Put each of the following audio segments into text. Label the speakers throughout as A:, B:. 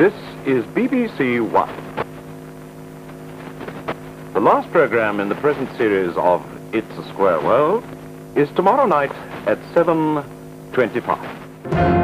A: This is BBC One. The last program in the present series of It's a Square World is tomorrow night at 7.25.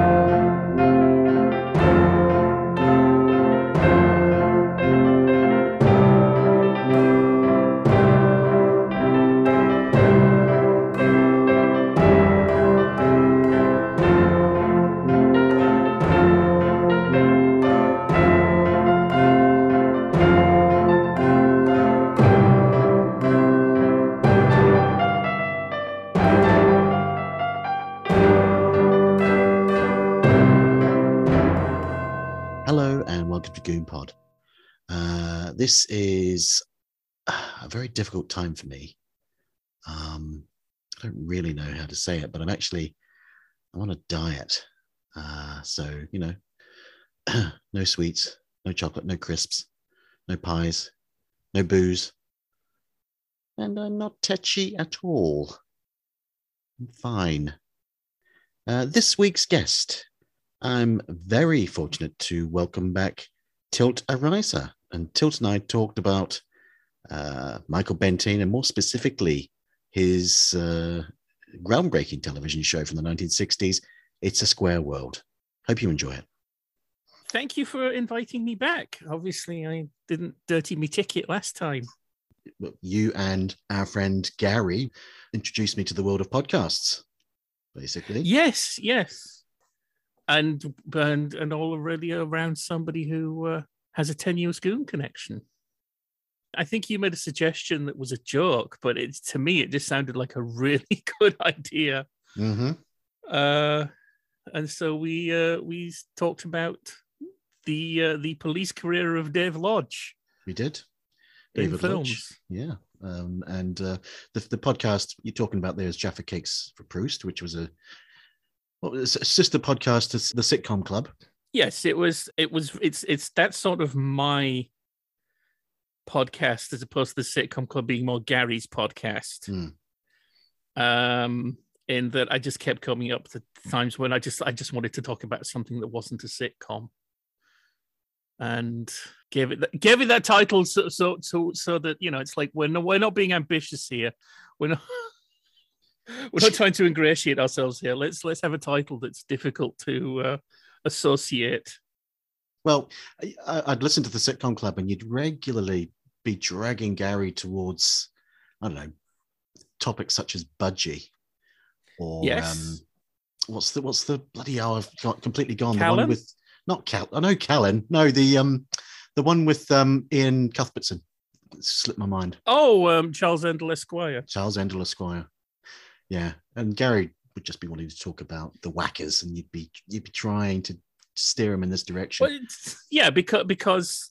B: this is a very difficult time for me. Um, I don't really know how to say it, but I'm actually I'm on a diet. Uh, so you know, no sweets, no chocolate, no crisps, no pies, no booze, and I'm not tetchy at all. I'm fine. Uh, this week's guest I'm very fortunate to welcome back Tilt Arisa. And I talked about uh, Michael Bentine and more specifically his uh, groundbreaking television show from the 1960s, It's a Square World. Hope you enjoy it.
C: Thank you for inviting me back. Obviously, I didn't dirty me ticket last time.
B: You and our friend Gary introduced me to the world of podcasts, basically.
C: Yes, yes. And and and all already around somebody who uh, has a tenuous goon connection. I think you made a suggestion that was a joke, but it's to me it just sounded like a really good idea.
B: Mm-hmm.
C: Uh, and so we uh, we talked about the uh, the police career of Dave Lodge
B: We did. David. Lodge. Yeah. Um, and uh, the, the podcast you're talking about there is Jaffa Cakes for Proust, which was a what was a sister podcast to the sitcom club.
C: Yes, it was. It was. It's. It's that sort of my podcast as opposed to the sitcom club being more Gary's podcast.
B: Hmm.
C: Um, in that I just kept coming up to times when I just I just wanted to talk about something that wasn't a sitcom, and gave it that, gave it that title so so so so that you know it's like we're not we're not being ambitious here, we're not. We're not trying to ingratiate ourselves here. Let's let's have a title that's difficult to uh, associate.
B: Well, I, I'd listen to the sitcom club, and you'd regularly be dragging Gary towards I don't know topics such as budgie or
C: Yes.
B: um, what's the what's the bloody hell I've got completely gone the one with not Cal I know Callan no the um the one with um Iain Cuthbertson it slipped my mind
C: Oh, um, Charles Endell Esquire.
B: Charles Endell Esquire. Yeah, and Gary would just be wanting to talk about the Wackers, and you'd be you'd be trying to steer them in this direction.
C: Well, yeah, because because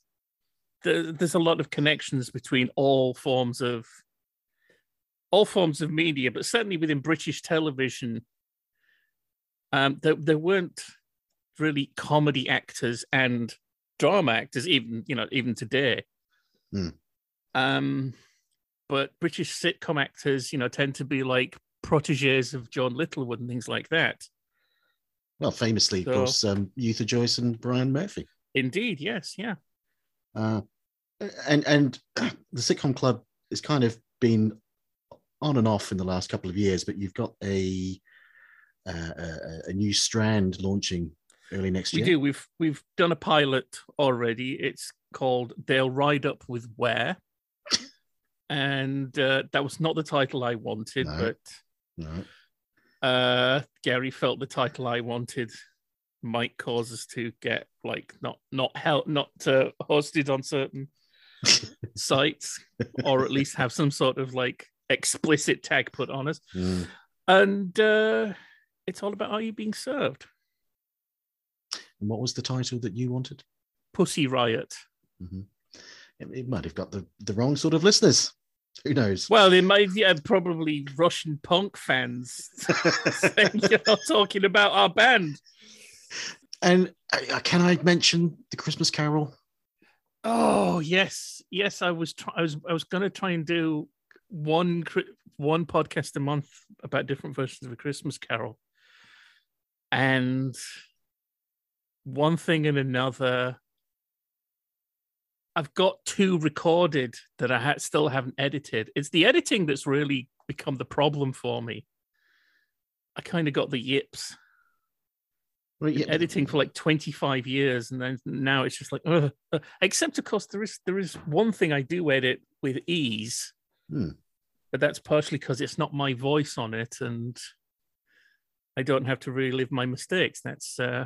C: the, there's a lot of connections between all forms of all forms of media, but certainly within British television, um, there, there weren't really comedy actors and drama actors, even you know, even today.
B: Hmm.
C: Um, but British sitcom actors, you know, tend to be like proteges of Joan Littlewood and things like that.
B: Well, famously, of course, um, Yootha Joyce and Brian Murphy.
C: Indeed, yes, yeah.
B: Uh, and and the sitcom club has kind of been on and off in the last couple of years, but you've got a uh, a, a new strand launching early next
C: We
B: year.
C: do. We've we've done a pilot already. It's called "They'll Ride Up with Wear," and uh, that was not the title I wanted,
B: No.
C: but
B: Right.
C: uh, Gary felt the title I wanted might cause us to get like not not help not uh, hosted on certain sites, or at least have some sort of like explicit tag put on us.
B: Mm.
C: And uh, it's all about are you being served?
B: And what was the title that you wanted?
C: Pussy Riot.
B: hmm It, it might have got the, the wrong sort of listeners. Who knows?
C: Well, they might yeah, probably Russian punk fans saying you're not talking about our band.
B: And uh, can I mention the Christmas Carol?
C: Oh yes, yes. I was try- I was I was going to try and do one one podcast a month about different versions of a Christmas Carol, and one thing and another I've got two recorded that I ha- still haven't edited. It's the editing that's really become the problem for me. I kind of got the yips.
B: Well, yeah,
C: editing for like 25 years and then now it's just like ugh. Except of course there is there is one thing i do edit with ease
B: Hmm.
C: but that's partially because it's not my voice on it and i don't have to relive my mistakes that's uh,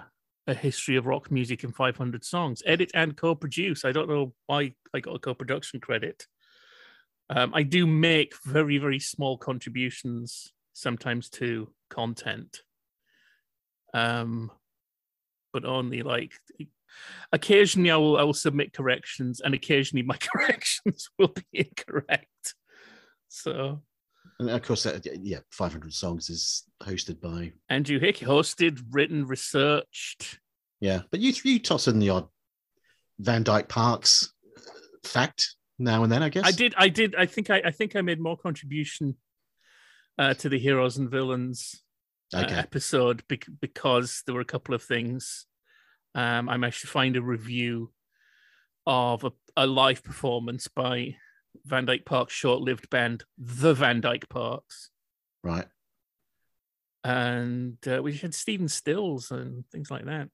C: a history of rock music in 500 songs. Edit and co-produce. I don't know why i got a co-production credit. Um, i do make very very small contributions sometimes to content. Um but only like occasionally I will I will submit corrections and occasionally my corrections will be incorrect. So
B: and of course, uh, yeah, 500 songs is hosted by
C: Andrew Hickey, hosted, written, researched.
B: yeah, but you you toss in the odd Van Dyke Parks uh, fact now and then, I guess.
C: I did I did I think I I think I made more contribution uh, to the heroes and villains uh,
B: Okay.
C: episode bec- because there were a couple of things. Um, I managed to find a review of a, a live performance by Van Dyke Park's short-lived band, the Van Dyke Parks,
B: Right.
C: and uh, we had Stephen Stills and things like that.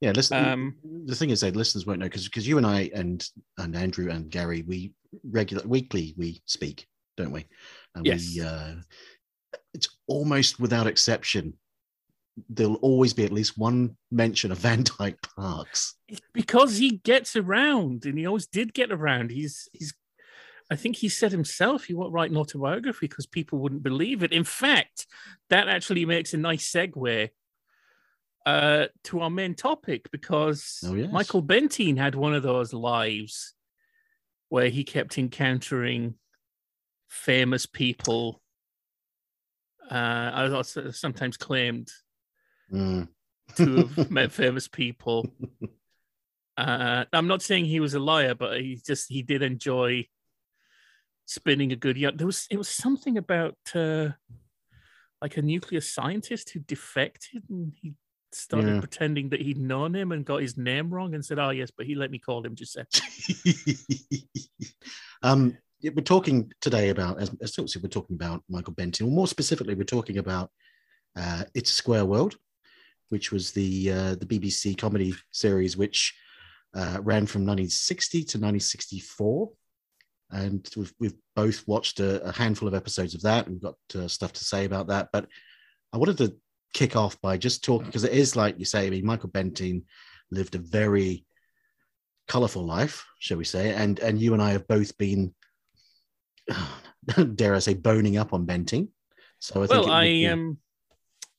B: Yeah, listen.
C: Um,
B: the thing is, that listeners won't know because because you and I and and Andrew and Gary, we regular weekly we speak, don't we? And
C: Yes.
B: we uh, it's almost without exception. There'll always be at least one mention of Van Dyke Parks.
C: because he gets around and he always did get around he's he's i think he said himself he won't write an autobiography because people wouldn't believe it in fact that actually makes a nice segue uh, to our main topic because
B: Oh, yes.
C: michael bentine had one of those lives where he kept encountering famous people uh, i also sometimes claimed
B: Mm.
C: to have met famous people. Uh, I'm not saying he was a liar, but he just he did enjoy spinning a good yarn. There was it was something about uh, like a nuclear scientist who defected and he started
B: Yeah.
C: pretending that he'd known him and got his name wrong and said, "Oh yes, but he let me call him Giuseppe."
B: um, we're talking today about, as, as we're talking about Michael Bentine. Or more specifically, we're talking about uh, It's a Square World, which was the uh, the BBC comedy series, which uh, ran from 1960 to 1964. And we've, we've both watched a, a handful of episodes of that and we've got uh, stuff to say about that. But I wanted to kick off by just talking because it is like you say, I mean, Michael Bentine lived a very colorful life, shall we say? And and you and I have both been, dare I say, boning up on Bentine. So I think
C: well, I um,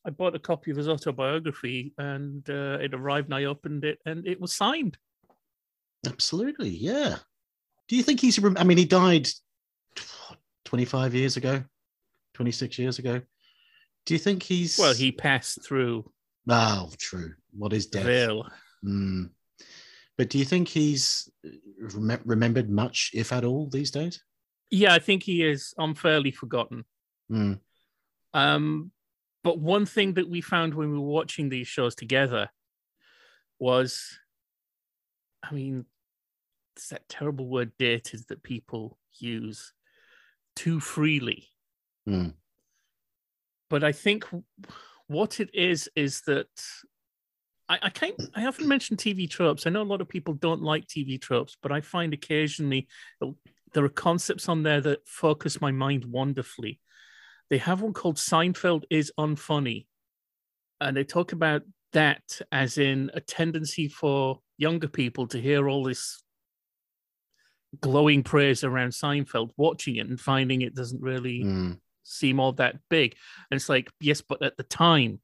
C: I bought a copy of his autobiography and uh, it arrived and I opened it and it was signed.
B: absolutely, yeah. Do you think he's? I mean, he died twenty five years ago, twenty six years ago. Do you think he's?
C: Well, he passed through
B: Oh, true. What is death?
C: veil.
B: Mm. But do you think he's rem- remembered much, if at all, these days?
C: Yeah, I think he is unfairly forgotten.
B: Mm.
C: Um, but one thing that we found when we were watching these shows together was, I mean, it's that terrible word dated that people use too freely.
B: Hmm.
C: But I think what it is is that I, I can't I often mention TV tropes. I know a lot of people don't like TV tropes, but I find occasionally there are concepts on there that focus my mind wonderfully. They have one called Seinfeld is unfunny. And they talk about that as in a tendency for younger people to hear all this glowing praise around Seinfeld, watching it and finding it doesn't really
B: Mm.
C: seem all that big. And it's like, yes, but at the time,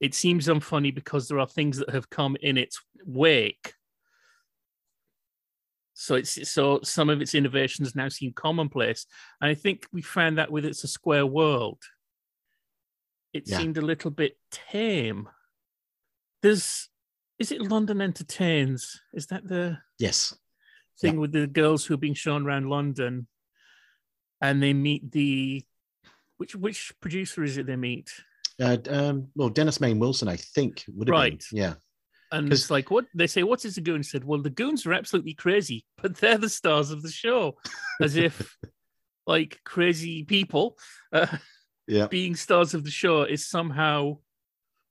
C: it seems unfunny because there are things that have come in its wake. So it's so some of its innovations now seem commonplace. And I think we found that with It's a Square World. It
B: Yeah.
C: seemed a little bit tame. There's is it London Entertains? Is that the
B: Yes.
C: thing with the girls who are being shown around London, and they meet the which which producer is it they meet?
B: Uh, um, well, Dennis Main Wilson, I think, would have
C: Right.
B: been. Yeah.
C: And it's like, what they say, what is a goon? Said, well, the goons are absolutely crazy, but they're the stars of the show. As if like crazy people uh,
B: Yeah.
C: being stars of the show is somehow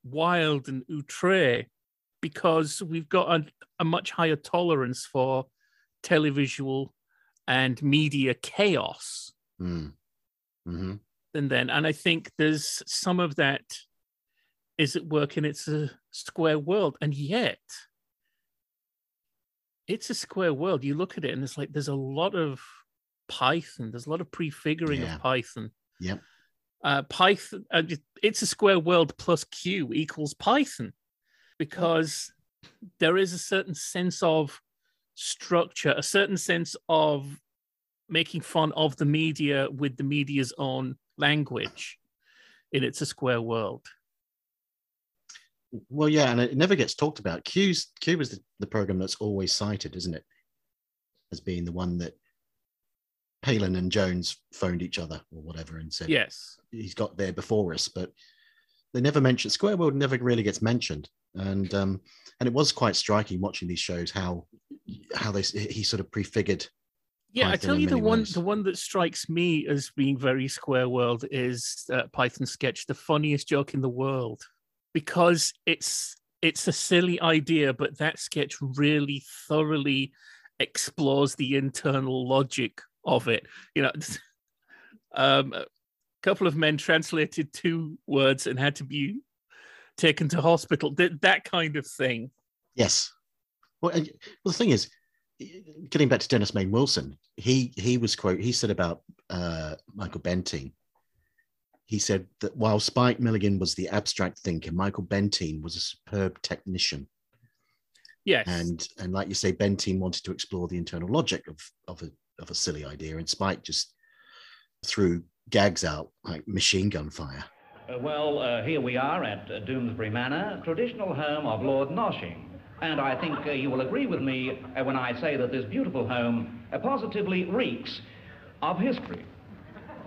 C: wild and outre because we've got a, a much higher tolerance for televisual and media chaos
B: Mm. hmm
C: than then. And I think there's some of that is it working? it's a square world. And yet it's a square world. You look at it and it's like there's a lot of Python, there's a lot of prefiguring
B: Yeah.
C: of Python.
B: Yep.
C: Uh, Python, uh, it's a square world plus Q equals Python because there is a certain sense of structure, a certain sense of making fun of the media with the media's own language in It's a Square World.
B: Well, yeah, and it never gets talked about. Q's Q is the, the program that's always cited, isn't it? As being the one that Palin and Jones phoned each other or whatever and said
C: Yes.
B: he's got there before us, but they never mention Square World never really gets mentioned. And um, and it was quite striking watching these shows how how they he sort of prefigured
C: Yeah, I tell you the one
B: ways.
C: the one that strikes me as being very square world is uh, Python sketch, the funniest joke in the world, because it's it's a silly idea, but that sketch really thoroughly explores the internal logic of it. You know, um, a couple of men translated two words and had to be taken to hospital. That that kind of thing.
B: Yes. Well, well, the thing is, getting back to Dennis Main Wilson, he he was quote he said about uh, Michael Bentine. He said that while Spike Milligan was the abstract thinker, Michael Bentine was a superb technician,
C: Yes.
B: and and like you say, Bentine wanted to explore the internal logic of of a of a silly idea, and Spike just threw gags out like machine gun fire.
D: Uh, well, uh, here we are at uh, Doomsbury Manor, traditional home of Lord Noshing. And I think uh, you will agree with me uh, when I say that this beautiful home uh, positively reeks of history.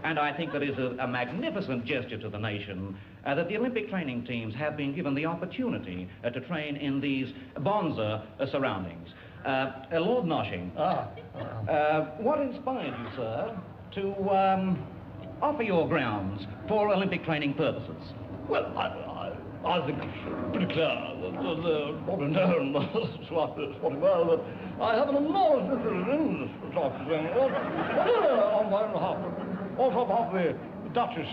D: And I think that is a, a magnificent gesture to the nation uh, that the Olympic training teams have been given the opportunity uh, to train in these bonza uh, surroundings. Uh, uh, Lord Noshing,
E: Ah,
D: uh, what inspired you, sir, to um, offer your grounds for Olympic training purposes?
E: well, I, I, I think it's pretty clear that uh, probably known sporting world that I have an enormous interest in this sort of thing. Well, on my own behalf, behalf of the Duchess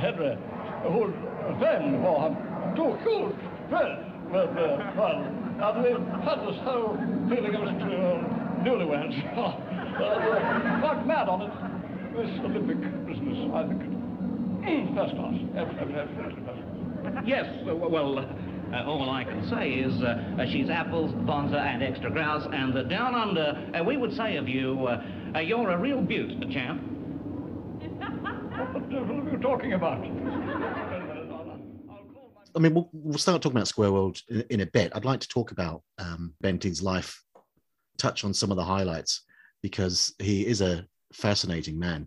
E: Henry, who's famed for her two huge friends. But, uh, well, and we've had this whole feeling of uh, newlyweds. uh, quite mad on it. This Olympic business, I think. Mm, First class.
D: Yes, well, uh, all I can say is uh, uh, she's apples, bonza, and extra grouse, and uh, down under, uh, we would say of you, uh, you're a real beaut, champ.
E: What the devil are you talking about?
B: I mean, we'll, we'll start talking about Square World in, in a bit. I'd like to talk about um, Bentine's life, touch on some of the highlights because he is a fascinating man.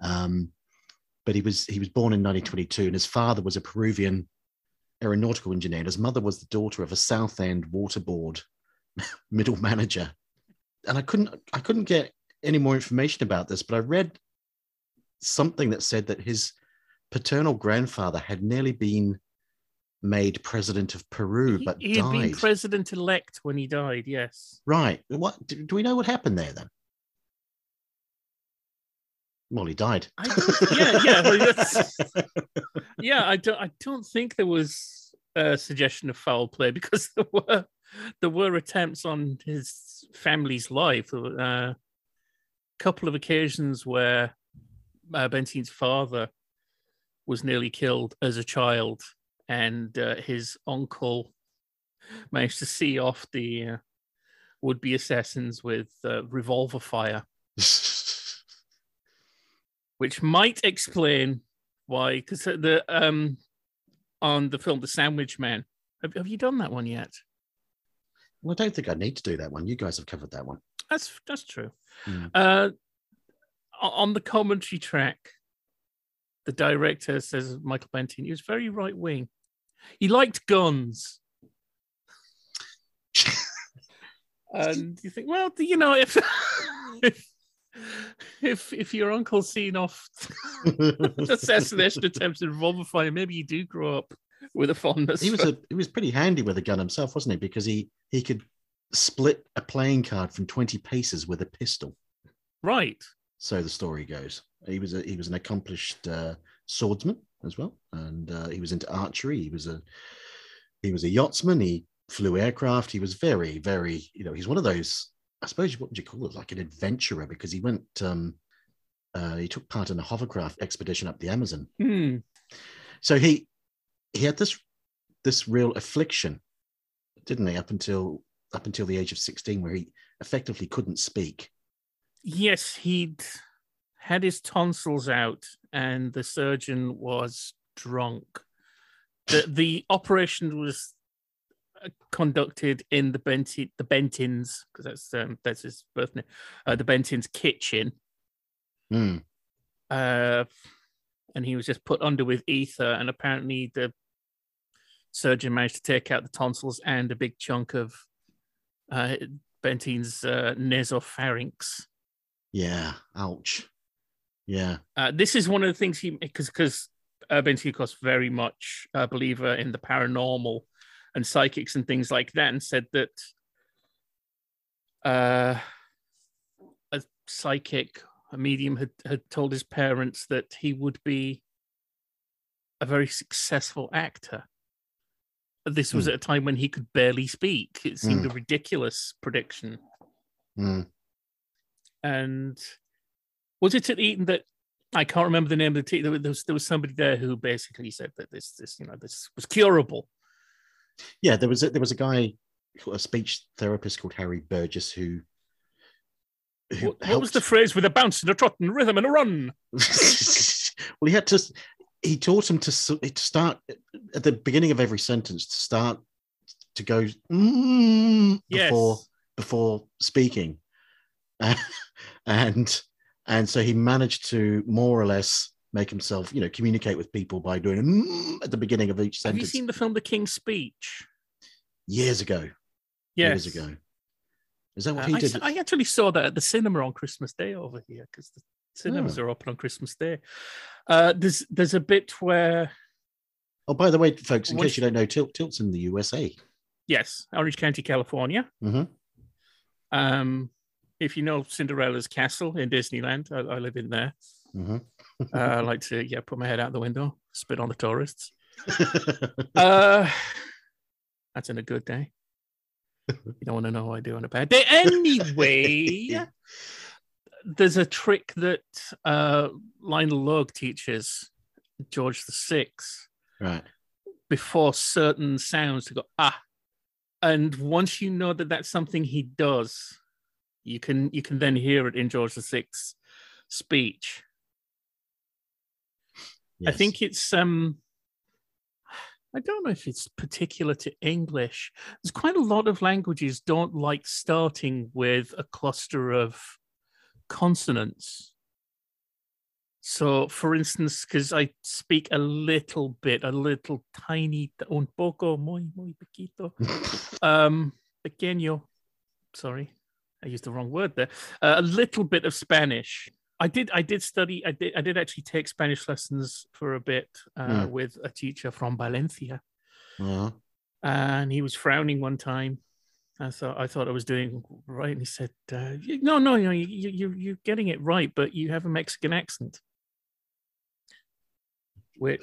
B: Um, but he was he was born in 1922, and his father was a Peruvian aeronautical engineer, and his mother was the daughter of a Southend water board middle manager. And I couldn't I couldn't get any more information about this, but I read something that said that his paternal grandfather had nearly been made president of Peru,
C: He-
B: but
C: he had been president elect when he died. Yes.
B: right. What do, do we know what happened there then? Well, he died.
C: Yeah, yeah, well, yeah. I don't. I don't think there was a suggestion of foul play because there were there were attempts on his family's life. There were uh, a couple of occasions where uh, Bentine's father was nearly killed as a child, and uh, his uncle managed to see off the uh, would-be assassins with uh, revolver fire. which might explain why because the um on the film the sandwich man have, have you done that one yet
B: well, I don't think I need to do that one. You guys have covered that one.
C: that's that's true
B: Mm.
C: uh on the commentary track the director says michael bentine he was very right wing he liked guns and you think, well, you know, if if if, if your uncle's seen off assassination attempts and revolver fire, maybe you do grow up with a fondness.
B: he was a he was pretty handy with a gun himself, wasn't he? Because he he could split a playing card from 20 paces with a pistol.
C: right.
B: So the story goes. He was a he was an accomplished uh, swordsman as well, and uh, he was into archery. He was a he was a yachtsman. He flew aircraft. He was very very you know he's one of those I suppose what would you call it like an adventurer because he went um, uh, he took part in a hovercraft expedition up the Amazon.
C: Hmm.
B: So he he had this this real affliction, didn't he? Up until up until the age of sixteen, where he effectively couldn't speak.
C: Yes, he'd had his tonsils out, and the surgeon was drunk. the The operation was uh, conducted in the Bentin, the Bentins, because that's um, that's his birth name, uh, the Bentins' kitchen.
B: Hmm.
C: uh, and he was just put under with ether. And apparently, the surgeon managed to take out the tonsils and a big chunk of uh, Bentin's uh, nasopharynx.
B: Yeah. Ouch. Yeah.
C: Uh, this is one of the things he because because Bentin, of very much a believer in the paranormal and psychics and things like that, and said that uh, a psychic, a medium, had had told his parents that he would be a very successful actor. This was
B: Hmm.
C: at a time when he could barely speak. It seemed a ridiculous prediction.
B: Hmm.
C: And was it at Eton that I can't remember the name of the team. There was there was somebody there who basically said that this this you know this was curable.
B: Yeah. There was a, there was a guy, a speech therapist called Harry Burgess who. who
C: What, what was the phrase with a bounce and a trot and a rhythm and a run?
B: well, he had to. He taught him to, to start at the beginning of every sentence to start to go mm,
C: Yes.
B: before before speaking, and and so he managed to more or less make himself, you know, communicate with people by doing mm, at the beginning of each sentence.
C: Have you seen the film The King's Speech?
B: years ago,
C: Yes.
B: years ago. Is that what
C: Uh,
B: he
C: I,
B: did?
C: s- I actually saw that at the cinema on Christmas Day over here because the cinemas
B: Oh.
C: are open on Christmas Day. Uh, there's there's a bit where
B: oh, by the way, folks, in case you don't know, Tilt Tilt's in the USA.
C: yes, Orange County, California.
B: Mhm.
C: Um, if you know Cinderella's castle in Disneyland, I, I live in there.
B: Mhm.
C: Uh, I like to yeah put my head out the window, spit on the tourists. Uh, that's in a good day. You don't want to know what I do on a bad day. Anyway, there's a trick that uh, Lionel Logue teaches George the Sixth
B: right.
C: before certain sounds to go ah, and once you know that that's something he does, you can you can then hear it in George the Sixth's speech. I think it's um I don't know if it's particular to English. There's quite a lot of languages don't like starting with a cluster of consonants. So, for instance, because I speak a little bit, a little tiny, un poco, muy, muy poquito, um, pequeño. Sorry, I used the wrong word there. Uh, a little bit of Spanish. I did. I did study. I did. I did actually take Spanish lessons for a bit uh,
B: Hmm.
C: with a teacher from Valencia,
B: Uh-huh.
C: and he was frowning one time. I thought I thought I was doing right, and he said, uh, "No, no, no, you, you, you- you're getting it right, but you have a Mexican accent." Which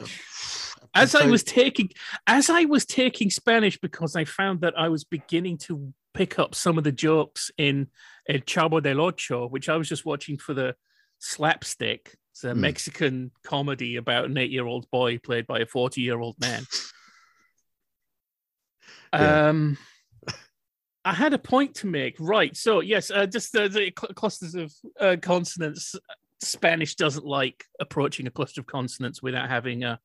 C: as I was taking as I was taking Spanish because I found that I was beginning to pick up some of the jokes in El Chavo del Ocho, which I was just watching for the slapstick. It's a
B: Hmm.
C: Mexican comedy about an eight-year-old boy played by a forty-year-old man.
B: Yeah.
C: Um, I had a point to make, right? So yes, uh, just uh, the cl- clusters of uh, consonants. Spanish doesn't like approaching a cluster of consonants without having a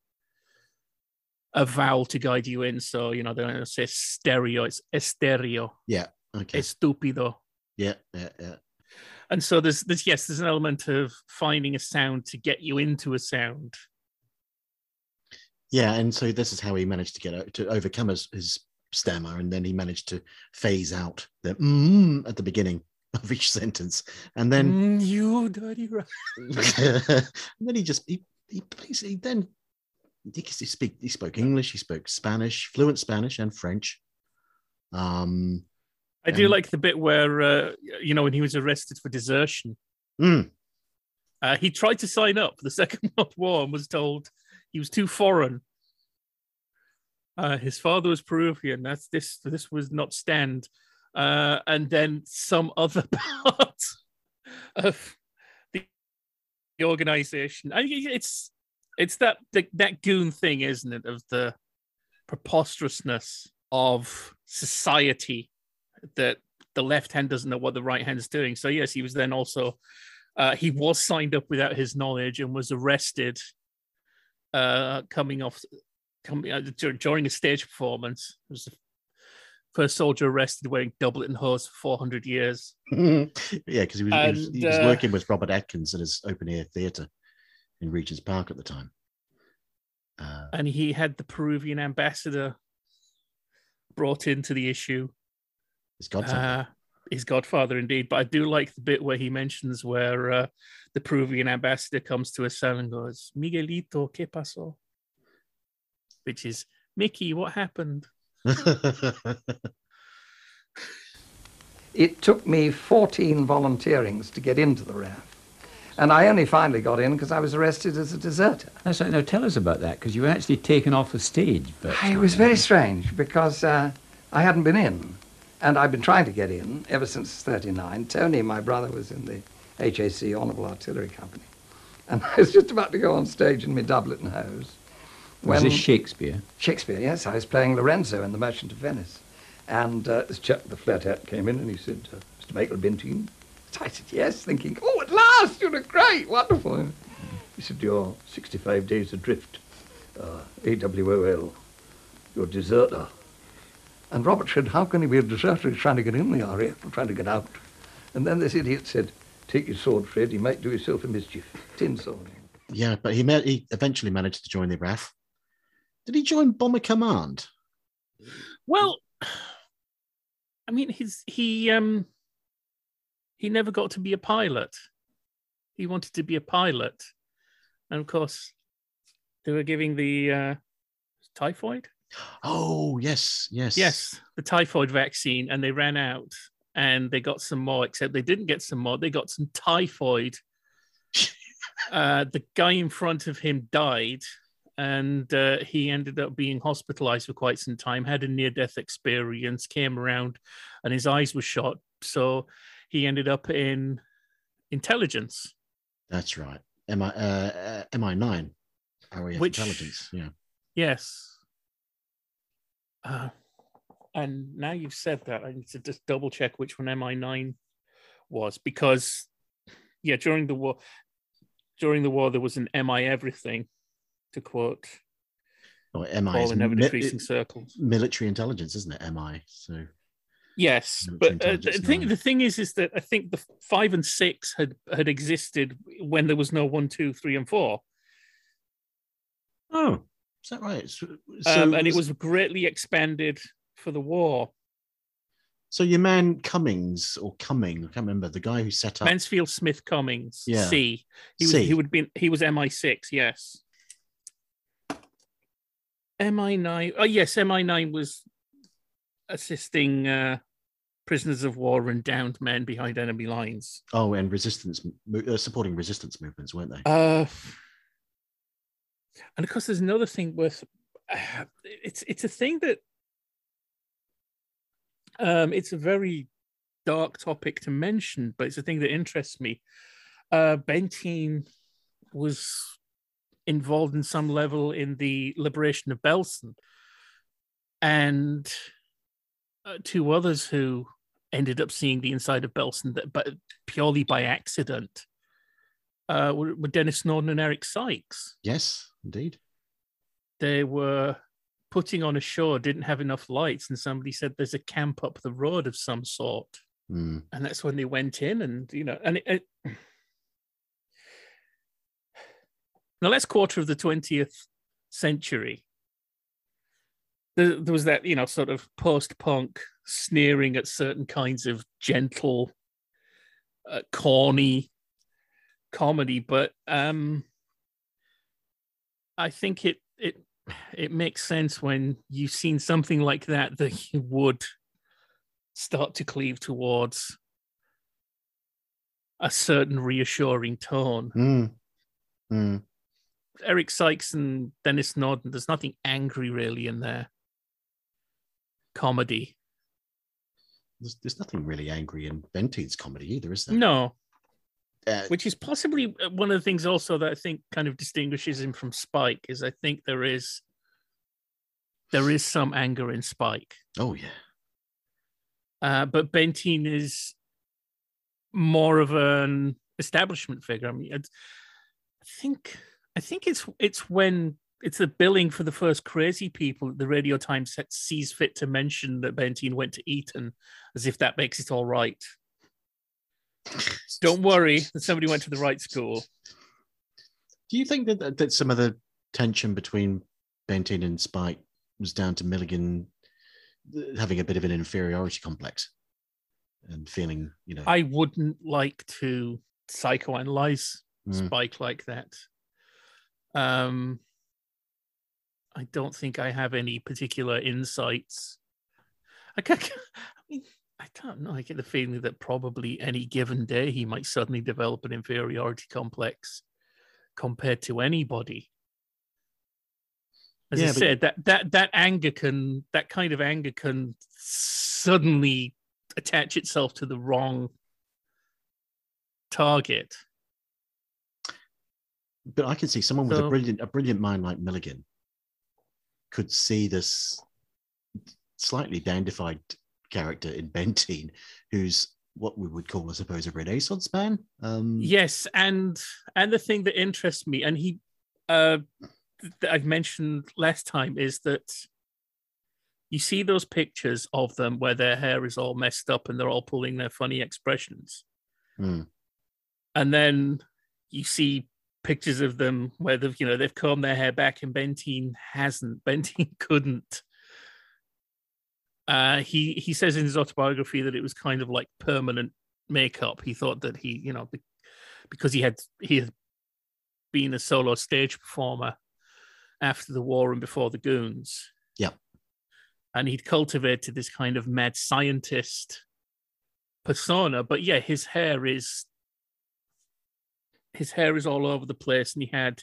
C: a vowel to guide you in. So you know they don't say stereo; it's estereo, Yeah.
B: Okay.
C: estupido.
B: yeah, yeah, yeah.
C: And so there's there's yes, there's an element of finding a sound to get you into a sound.
B: Yeah, and so this is how he managed to get to overcome his, his stammer, and then he managed to phase out the mm at the beginning of each sentence, and then
C: Mm, you dirty
B: and then he just he he, he then he, he speak he spoke English, he spoke Spanish, fluent Spanish and French. Um,
C: I do
B: Um,
C: like the bit where uh, you know when he was arrested for desertion.
B: mm,
C: Uh, he tried to sign up for the Second World War and was told he was too foreign. Uh, his father was Peruvian. That's this. This was not stand. Uh, and then some other part of the, the organization. I think it's it's that the, that goon thing, isn't it? Of the preposterousness of society that the left hand doesn't know what the right hand's doing. So yes, he was then also uh, he was signed up without his knowledge and was arrested uh, coming off coming uh, during a stage performance. It was the first soldier arrested wearing doublet and hose for 400 years.
B: yeah, because he was, he was, he was
C: uh,
B: working with Robert Atkins at his open air theatre in Regent's Park at the time. Uh,
C: And he had the Peruvian ambassador brought into the issue.
B: his godfather.
C: Uh, his godfather, indeed. But I do like the bit where he mentions where uh, the Peruvian ambassador comes to his cell and goes, Miguelito, ¿qué pasó? Which is, Mickey, what happened?
F: It took me 14 volunteerings to get into the RAF. And I only finally got in because I was arrested as a deserter.
G: That's right. Now tell us about that because you were actually taken off the stage.
F: It was very strange because uh, I hadn't been in. And I'd been trying to get in ever since 39. Tony, my brother, was in the HAC Honourable Artillery Company. And I was just about to go on stage in my doublet and hose.
G: was this Shakespeare?
F: Shakespeare, yes. I was playing Lorenzo in The Merchant of Venice. And uh, this chap the flat hat came in and he said, uh, Mr. Michael Bentine? I said, yes, thinking, oh, at last, you're a great, wonderful. He said, you're 65 days adrift, uh, AWOL, you're a deserter. And Robert said, how can he be a deserter? He's trying to get in the RAF, and trying to get out. And then this idiot said, take your sword, Fred, he might do yourself a mischief. Tin sword.
B: yeah, but he ma- he eventually managed to join the RAF. Did he join Bomber Command?
C: Well, I mean, his he um he never got to be a pilot. He wanted to be a pilot, and of course, they were giving the uh, typhoid.
B: Oh, yes, yes.
C: Yes, the typhoid vaccine, and they ran out, and they got some more. Except they didn't get some more; they got some typhoid. uh, the guy in front of him died, and uh, he ended up being hospitalized for quite some time. Had a near-death experience, came around, and his eyes were shot. So he ended up in intelligence.
B: That's right. MI, uh, uh, MI9, RAF
C: Which-
B: Intelligence. Yeah.
C: Yes. Uh, and now you've said that, I need to just double check which one MI9 was because, yeah, during the war, during the war there was an MI everything, to quote
B: Or MI
C: Paul
B: is
C: in ever
B: mi-
C: decreasing circles.
B: military intelligence, isn't it? MI. So
C: Yes, but uh, the thing
B: nine.
C: the thing is, is that I think the five and six had had existed when there was no one, two, three, and four,
B: Oh, is that right? So,
C: um, and it was greatly expanded for the war.
B: so your man Cummings or Cumming, I can't remember the guy who set up.
C: Mansfield Smith Cummings,
B: Yeah.
C: C. He was
B: C.
C: he would be he was MI six, yes. MI nine. Oh yes, MI nine was assisting uh, prisoners of war and downed men behind enemy lines.
B: Oh, and resistance, uh, supporting resistance movements, weren't they?
C: Uh, and of course, there's another thing worth. it's it's a thing that um, it's a very dark topic to mention, but it's a thing that interests me. Uh, Bentine was involved in some level in the liberation of Belsen, and uh, two others who ended up seeing the inside of Belsen, that, but purely by accident uh, were, were Denis Norden and Eric Sykes.
B: yes, indeed.
C: They were putting on a show, didn't have enough lights, and somebody said there's a camp up the road of some sort,
B: Hmm.
C: and that's when they went in, and you know, and it, it... the last quarter of the twentieth century there, there was that you know sort of post-punk sneering at certain kinds of gentle, uh, corny comedy, but um, I think it it it makes sense when you've seen something like that that you would start to cleave towards a certain reassuring tone.
B: Mm. Mm.
C: Eric Sykes and Denis Norden, there's nothing angry really in their comedy.
B: There's, there's nothing really angry in Bentine's comedy either, is there?
C: No,
B: Uh,
C: which is possibly uh, one of the things also that I think kind of distinguishes him from Spike is I think there is there is some anger in Spike,
B: oh yeah.
C: uh, but Bentine is more of an establishment figure. I mean, I think I think it's it's when it's the billing for the first Crazy People. The Radio Times set- sees fit to mention that Bentine went to Eton, as if that makes it all right. Don't worry, that somebody went to the right school.
B: Do you think that- that that some of the tension between Bentine and Spike was down to Milligan uh, having a bit of an inferiority complex and feeling, you know,
C: I wouldn't like to psychoanalyze
B: Mm.
C: Spike like that. Um, I don't think I have any particular insights. I, can, I mean, I don't know. I get the feeling that probably any given day he might suddenly develop an inferiority complex compared to anybody. As I
B: Yeah, but-
C: said, that that that anger can that kind of anger can suddenly attach itself to the wrong target.
B: but I can see someone with a brilliant a brilliant mind like Milligan could see this slightly dandified character in Bentine, who's what we would call, I suppose, a Renaissance man. Um,
C: Yes, and and the thing that interests me, and he, uh, that I've mentioned last time, is that you see those pictures of them where their hair is all messed up and they're all pulling their funny expressions,
B: Hmm.
C: and then you see pictures of them where they've you know they've combed their hair back and Bentine hasn't. Bentine couldn't. Uh, he he says in his autobiography that it was kind of like permanent makeup. He thought that he, you know, because he had he had been a solo stage performer after the war and before the goons.
B: Yeah.
C: And he'd cultivated this kind of mad scientist persona. But yeah, his hair is his hair is all over the place, and he had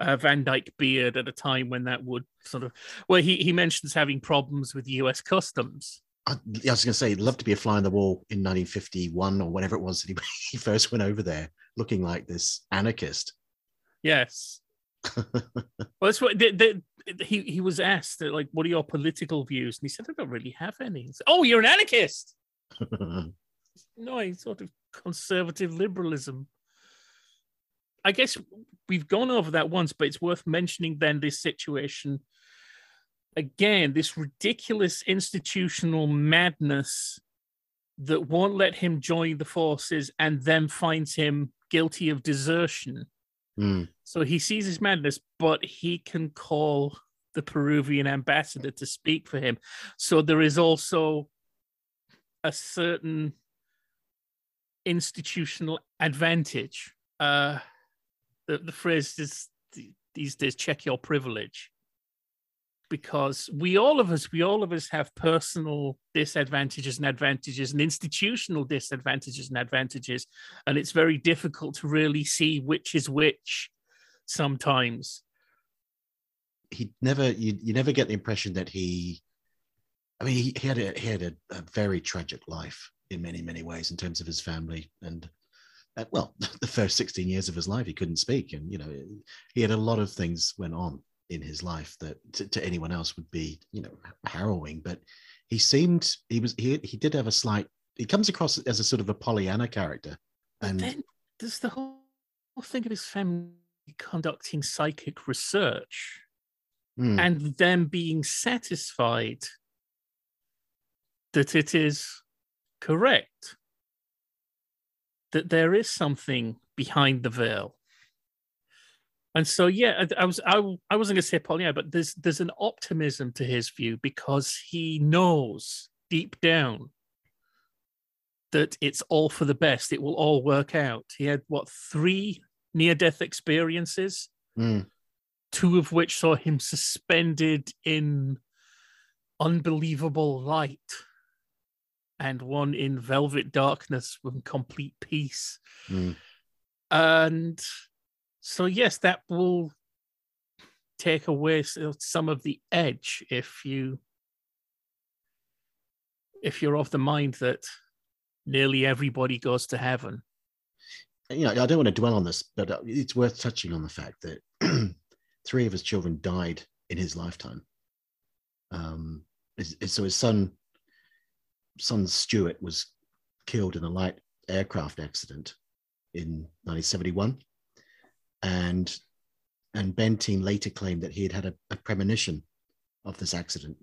C: a Van Dyke beard at a time when that would sort of well, he he mentions having problems with US customs.
B: I, I was going to say, love to be a fly on the wall in 1951 or whatever it was that he, he first went over there, looking like this anarchist.
C: Yes. well, that's what the, the, he he was asked uh, like, "What are your political views?" And he said, "I don't really have any." Said, oh, you're an anarchist? No, sort of conservative liberalism. I guess we've gone over that once, but it's worth mentioning then this situation again, this ridiculous institutional madness that won't let him join the forces and then finds him guilty of desertion.
B: Hmm.
C: So he sees his madness, but he can call the Peruvian ambassador to speak for him. So there is also a certain institutional advantage. Uh, the, the phrase is these days check your privilege. Because we all of us we all of us have personal disadvantages and advantages and institutional disadvantages and advantages. And it's very difficult to really see which is which sometimes.
B: He never, you, you never get the impression that he, I mean, he, he had a, he had a, a very tragic life in many, many ways in terms of his family and, uh, well, the first 16 years of his life, he couldn't speak. And, you know, he had a lot of things went on in his life that to, to anyone else would be, you know, harrowing. But he seemed, he was, he, he did have a slight, he comes across as a sort of a Pollyanna character.
C: But
B: And
C: then there's the whole, whole thing of his family conducting psychic research
B: Hmm,
C: and them being satisfied that it is correct, that there is something behind the veil. And so, yeah, I, I was I, I wasn't going to say Paul, yeah, but there's there's an optimism to his view because he knows deep down that it's all for the best. It will all work out. He had what three near death experiences,
B: Mm.
C: two of which saw him suspended in unbelievable light, and one in velvet darkness with complete peace.
B: Mm.
C: And so, yes, that will take away some of the edge if you if you're of the mind that nearly everybody goes to heaven.
B: you know, I don't want to dwell on this, but uh, it's worth touching on the fact that three of his children died in his lifetime. Um, so his son, son Stuart, was killed in a light aircraft accident in 1971, and and Bentine later claimed that he had had a, a premonition of this accident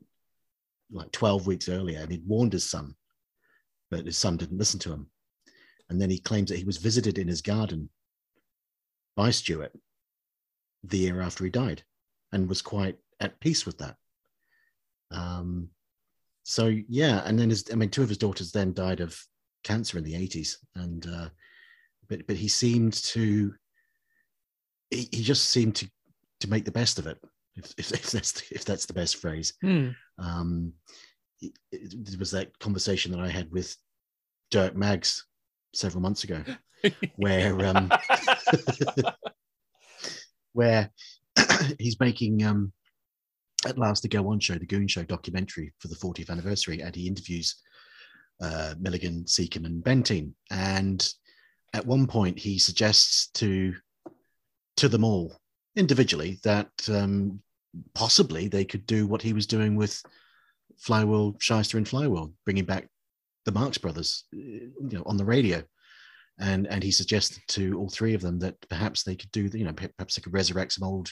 B: like 12 weeks earlier, and he'd warned his son, but his son didn't listen to him. And then he claims that he was visited in his garden by Stuart the year after he died and was quite at peace with that. Um, so, yeah. And then his, I mean, two of his daughters then died of cancer in the 80s. And, uh, but, but he seemed to, he, he just seemed to, to make the best of it. If, if, if that's if that's the best phrase,
C: Hmm.
B: um, it, it, was that conversation that I had with Dirk Maggs several months ago, where um, where he's making um, at last the Go On Show, the Goon Show documentary for the 40th anniversary, and he interviews uh, Milligan, Secombe, and Bentine. And at one point, he suggests to to them all individually that um, possibly they could do what he was doing with Flywheel, Shyster, and Flywheel, bringing back the Marx Brothers, you know, on the radio. And and he suggested to all three of them that perhaps they could do, you know, perhaps they could resurrect some old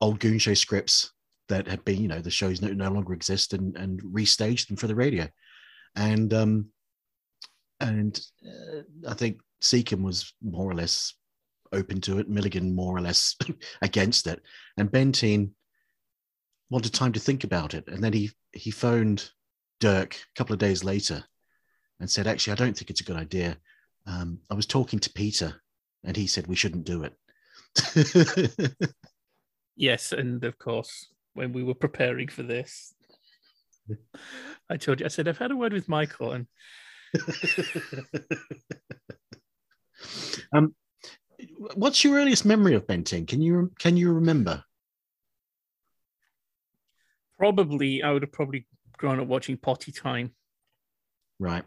B: old Goon Show scripts that had been, you know, the shows no, no longer exist and and restage them for the radio. And um and uh, I think Secombe was more or less open to it, Milligan more or less against it, and Bentine wanted time to think about it, and then he he phoned Dirk a couple of days later and said, "Actually, I don't think it's a good idea. Um, I was talking to Peter, and he said we shouldn't do it."
C: Yes, and of course, when we were preparing for this, I told you, I said, I've had a word with Michael, and
B: um, what's your earliest memory of Bentine? Can you can you remember?
C: probably I would have probably grown up watching Potty Time.
B: Right.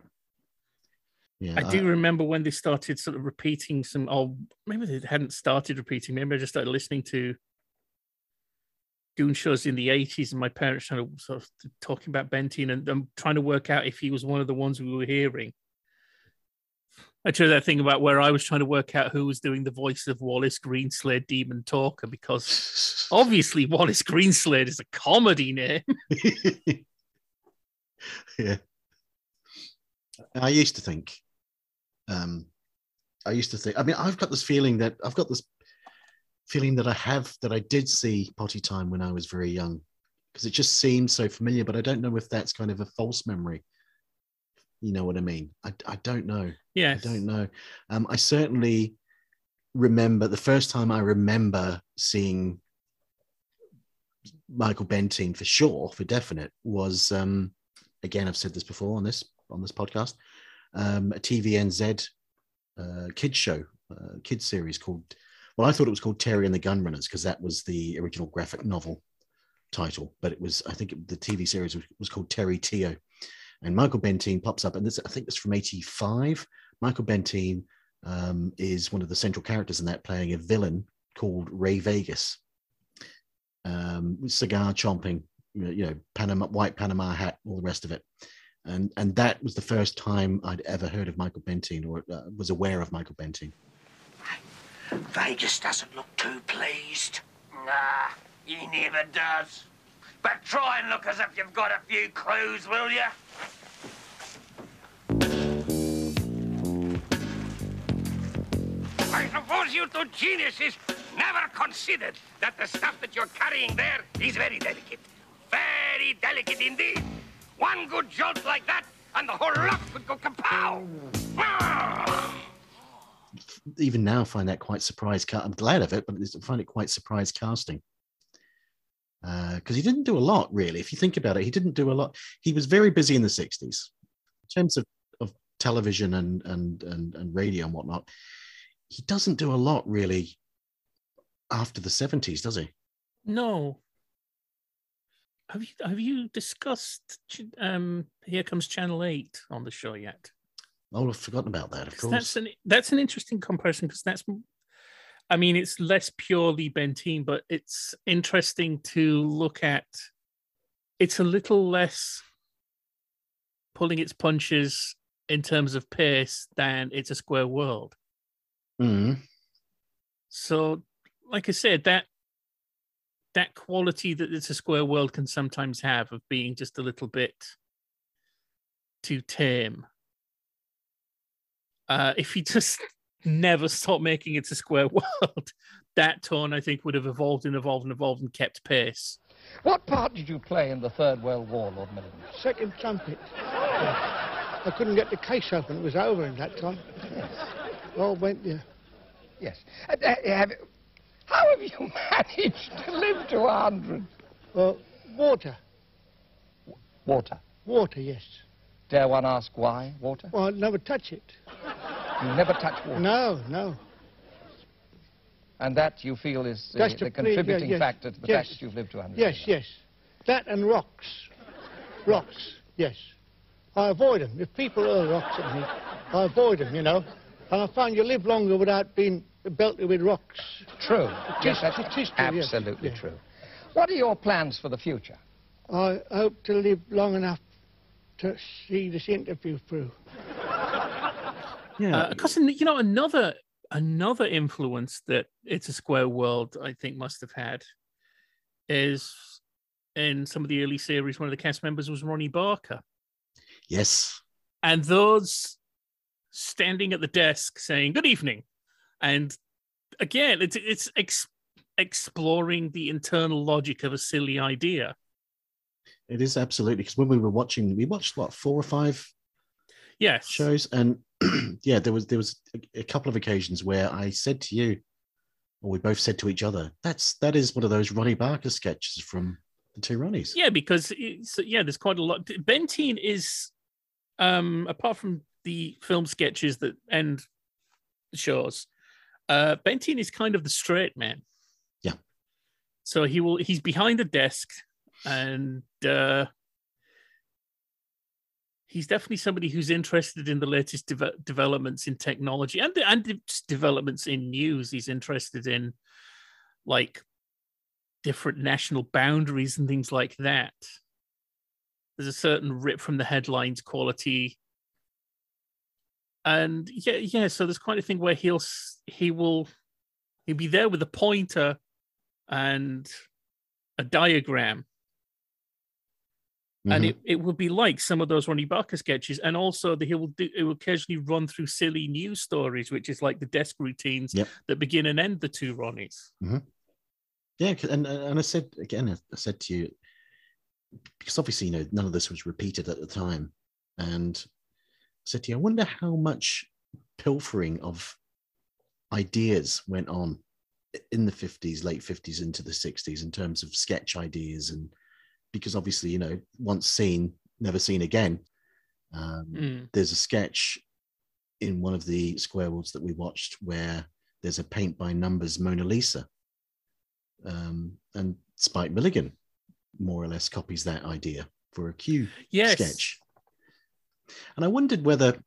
B: Yeah,
C: I do remember when they started sort of repeating some, or maybe they hadn't started repeating. Maybe I just started listening to Goon shows in the 80s, and my parents trying to sort of talking about Bentine and I'm trying to work out if he was one of the ones we were hearing. I tried that thing about where I was trying to work out who was doing the voice of Wallace Greenslade Demon Talker because obviously Wallace Greenslade is a comedy name.
B: yeah. I used to think, um, I used to think, I mean, I've got this feeling that I've got this feeling that I have that I did see Potty Time when I was very young because it just seemed so familiar, but I don't know if that's kind of a false memory. You know what I mean? I, I don't know.
C: Yeah.
B: I don't know. Um, I certainly remember the first time I remember seeing Michael Bentine for sure, for definite, was um, again I've said this before on this on this podcast, um, a TVNZ uh, kids show, uh, kids series called. Well, I thought it was called Terry and the Gunrunners because that was the original graphic novel title, but it was I think it, the TV series was, was called Terry Teo, and Michael Bentine pops up, and this I think it's from '85. Michael Bentine um, is one of the central characters in that, playing a villain called Ray Vegas. Um, cigar chomping, you know, Panama, white Panama hat, all the rest of it. And, and that was the first time I'd ever heard of Michael Bentine or uh, was aware of Michael Bentine.
H: Vegas doesn't look too pleased. Nah, he never does. But try and look as if you've got a few clues, will you? I suppose you two geniuses never considered that the stuff that you're carrying there is very delicate. Very delicate indeed. One good jolt like that, and the whole lot could go kapow. Ah!
B: Even now find that quite surprised. I'm glad of it, but I find it quite surprised casting. Because he didn't do a lot, really. If you think about it, he didn't do a lot. He was very busy in the 60s in terms of, of television and, and, and, and radio and whatnot. He doesn't do a lot, really, after the 70s, does he?
C: No. Have you have you discussed um Here Comes Channel 8 on the show yet?
B: Oh, I've forgotten about that, of course.
C: That's an that's an interesting comparison because that's I mean it's less purely Bentine, but it's interesting to look at it's a little less pulling its punches in terms of pace than it's a square world.
B: Mhm.
C: So, like I said, that that quality that it's a square world can sometimes have of being just a little bit too tame. Uh, if he just never stopped making it a square world, that tone I think would have evolved and evolved and evolved and kept pace.
I: What part did you play in the Third World War, Lord Milligan?
J: Second trumpet. I couldn't get the case open. It was over in that time. Yes. All went there.
I: Yes. Uh, uh, have, how have you managed to live to a hundred?
J: Well, water.
I: Water.
J: Water, yes.
I: Dare one ask why water?
J: Well, I'd never touch it.
I: You never touch water.
J: No, no.
I: And that you feel is uh, the
J: please- yeah,
I: contributing
J: yes,
I: factor to the
J: yes.
I: fact that you've lived to a hundred.
J: Yes, yes. That and rocks. Rocks, yes. I avoid them. If people hurl rocks at me, I avoid them, you know. And I find you live longer without being belted with rocks.
I: True. Yes, that's
J: it is true,
I: absolutely
J: Yeah.
I: true. What are your plans for the future?
J: I hope to live long enough to see this interview through.
B: Yeah.
C: Uh, because you know another another influence that it's a square world I think must have had is in some of the early series one of the cast members was Ronnie Barker
B: yes.
C: and those standing at the desk saying good evening and again it's it's ex- exploring the internal logic of a silly idea
B: It is absolutely because when we were watching, we watched what four or five
C: yes
B: shows, and yeah, there was there was a, a couple of occasions where I said to you, or we both said to each other, "That's that is one of those Ronnie Barker sketches from the two Ronnies."
C: Yeah, because it's, yeah, there's quite a lot. Bentine is, um, apart from the film sketches that end the shows, uh, Bentine is kind of the straight man.
B: Yeah.
C: So he will. He's behind the desk, and uh, he's definitely somebody who's interested in the latest deve- developments in technology and and developments in news. He's interested in like different national boundaries and things like that. There's a certain rip from the headlines quality. And yeah, yeah, so there's quite a thing where he'll he will he'll be there with a pointer and a diagram. And
B: Mhm.
C: it, it will be like some of those Ronnie Barker sketches, and also that he will do it will occasionally run through silly news stories, which is like the desk routines
B: Yep.
C: that begin and end the two Ronnies.
B: Yeah, and and I said again, I said to you because obviously, you know, none of this was repeated at the time, and I said to you, I wonder how much pilfering of ideas went on in the fifties, late fifties into the sixties in terms of sketch ideas, and because obviously, you know, once seen, never seen again. Um,
C: Mm.
B: There's a sketch in one of the square worlds that we watched where there's a paint by numbers Mona Lisa um, and Spike Milligan more or less copies that idea for a Q
C: Yes.
B: sketch. And I wondered whether,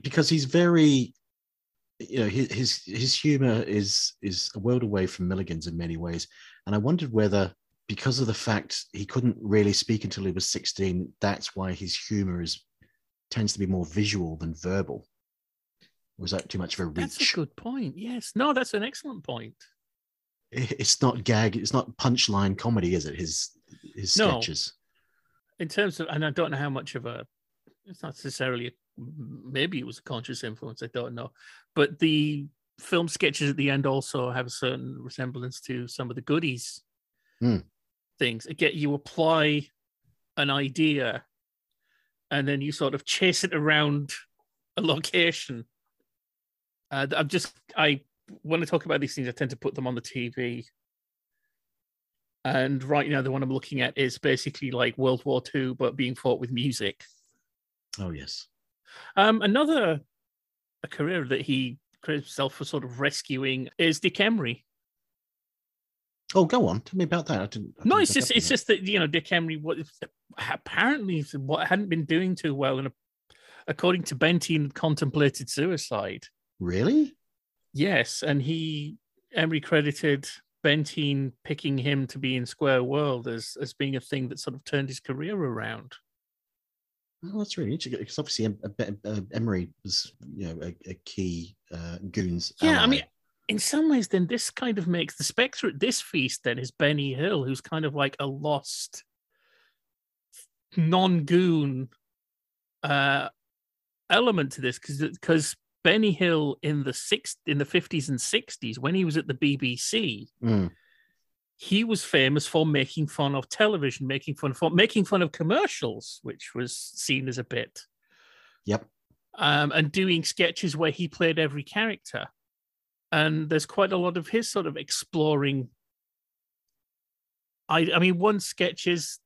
B: because he's very, you know, his his, his humor is is a world away from Milligan's in many ways, and I wondered whether because of the fact he couldn't really speak until he was sixteen, that's why his humor is tends to be more visual than verbal. Was that too much of a reach?
C: That's a good point. Yes. No, that's an excellent point.
B: it's not gag it's not punchline comedy is it his his
C: No.
B: sketches
C: In terms of, and I don't know how much of a, it's not necessarily, a, maybe it was a conscious influence. I don't know. But the film sketches at the end also have a certain resemblance to some of the goodies
B: Hmm.
C: Things. Again, you apply an idea and then you sort of chase it around a location. Uh, I'm just I when I talk about these things, I tend to put them on the TV. And right now, the one I'm looking at is basically like World War II, but being fought with music.
B: Oh yes.
C: Um, another a career that he created himself for sort of rescuing is Dick Emery.
B: Oh, go on. Tell me about that. I didn't. I
C: No,
B: didn't
C: it's just it's
B: that.
C: just that you know Dick Emery what apparently what hadn't been doing too well, and according to Bentine, contemplated suicide.
B: really.
C: Yes, and he Emery credited Bentine picking him to be in Square World as as being a thing that sort of turned his career around.
B: Oh, that's really interesting because obviously em- em- em- Emery was, you know, a, a key uh, goons.
C: Yeah, I mean, in some ways, then this kind of makes the Spectre at this feast then is Benny Hill, who's kind of like a lost non-goon uh, element to this, because because Benny Hill in the six in the fifties and sixties, when he was at the BBC,
B: Mm.
C: he was famous for making fun of television, making fun for making fun of commercials, which was seen as a bit
B: Yep.
C: um, and doing sketches where he played every character. And there's quite a lot of his sort of exploring. I, I mean, one sketch is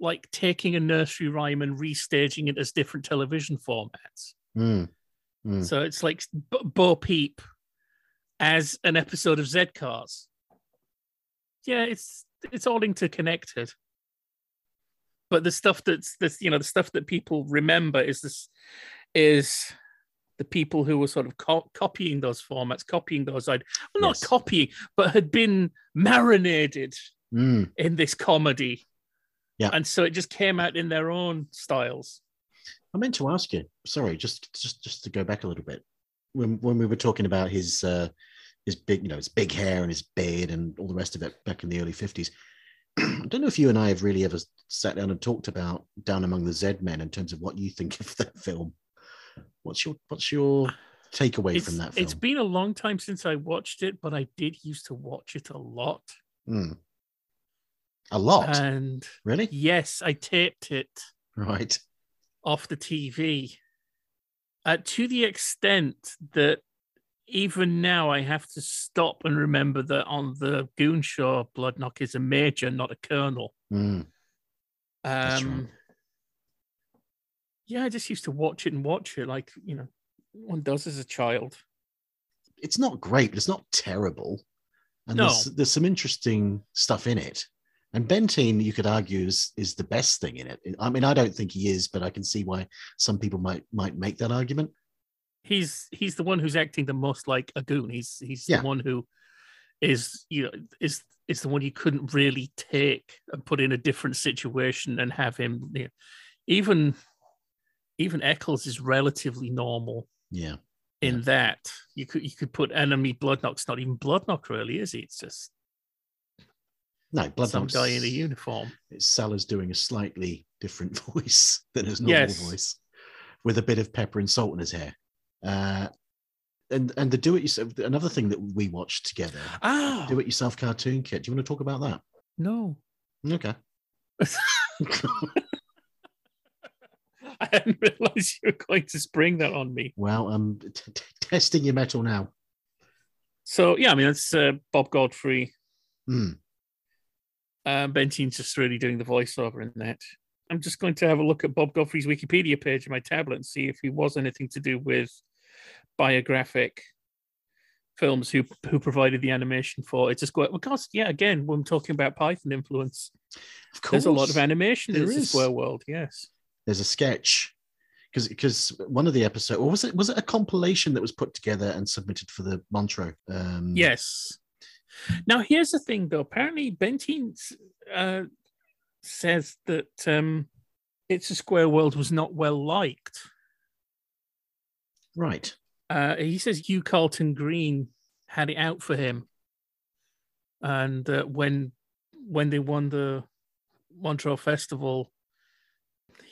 C: like taking a nursery rhyme and restaging it as different television formats.
B: Mm. Mm.
C: So it's like Bo Peep as an episode of Z Cars. Yeah, it's it's all interconnected. But the stuff that's this, you know the stuff that people remember is this is the people who were sort of co- copying those formats, copying those ideas. Well, not
B: Yes.
C: copying, but had been marinated
B: Mm.
C: in this comedy.
B: Yeah.
C: And so it just came out in their own styles.
B: I meant to ask you. Sorry, just just just to go back a little bit. When when we were talking about his uh, his big, you know, his big hair and his beard and all the rest of it back in the early fifties. I don't know if you and I have really ever sat down and talked about Down Among the Z Men in terms of what you think of that film. What's your what's your takeaway
C: It's,
B: from that film?
C: it's been a long time since I watched it, but I did used to watch it a lot.
B: Mm. A lot,
C: And
B: really?
C: yes, I taped it
B: Right.
C: off the TV uh, to the extent that even now I have to stop and remember that on the Goon Show, Bloodnok is a major, not a colonel.
B: Mm. That's
C: Um,
B: right.
C: Yeah, I just used to watch it and watch it like, you know, one does as a child.
B: It's not great, but it's not terrible. And
C: No.
B: there's there's some interesting stuff in it. And Bentine, you could argue, is, is the best thing in it. I mean, I don't think he is, but I can see why some people might might make that argument.
C: he's he's the one who's acting the most like a goon. He's he's
B: Yeah.
C: the one who is you know is is the one you couldn't really take and put in a different situation and have him. You know, even even Eccles is relatively normal
B: Yeah.
C: in that you could you could put enemy Bloodnok's not even Bloodnok really, is he? It's just
B: No, Blood
C: some
B: Knocks-
C: guy in a uniform.
B: It's Sellers doing a slightly different voice than his normal
C: Yes.
B: voice, with a bit of pepper and salt in his hair. Uh, and and the do it yourself. Another thing that we watched together,
C: Ah,
B: do it yourself cartoon kit. Do you want to talk about that?
C: no.
B: Okay.
C: I hadn't realized you were going to spring that on me.
B: well, I'm t- t- testing your metal now.
C: So yeah, I mean it's uh, Bob Godfrey.
B: Hmm.
C: Uh, Bentine's just really doing the voiceover in that. I'm just going to have a look at Bob Godfrey's Wikipedia page on my tablet and see if he was anything to do with biographic films who who provided the animation for it. Just go because yeah, again, when I'm talking about Python influence,
B: Of course,
C: there's a lot of animation in the. Square World. Yes.
B: There's a sketch because because one of the episodes, or was it was it a compilation that was put together and submitted for the Montreux? Um,
C: Yes. Now here's the thing, though. Apparently, Bentine uh, says that um, "It's a Square World" was not well liked.
B: Right.
C: Uh, he says Hugh Carleton Greene had it out for him, and uh, when when they won the Montreal Festival,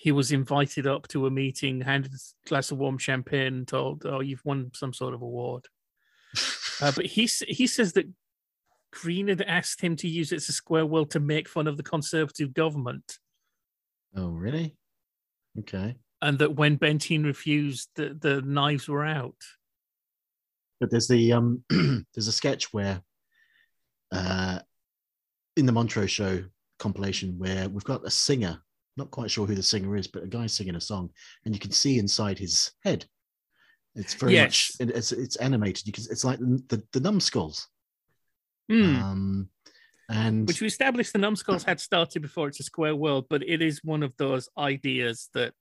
C: he was invited up to a meeting, handed a glass of warm champagne, and told, "Oh, you've won some sort of award." Uh, but he he says that Greene had asked him to use It's a Square World to make fun of the Conservative government,
B: Oh, really? Okay.
C: and that when Bentine refused, the, the knives were out.
B: But there's the um there's a sketch where uh in the Montreux show compilation where we've got a singer, not quite sure who the singer is, but a guy singing a song, and you can see inside his head. It's very
C: Yes.
B: much it's it's animated. You can it's like the the, numbskulls.
C: Hmm.
B: Um and
C: Which we established the numbskulls had started before It's a Square World, but it is one of those ideas that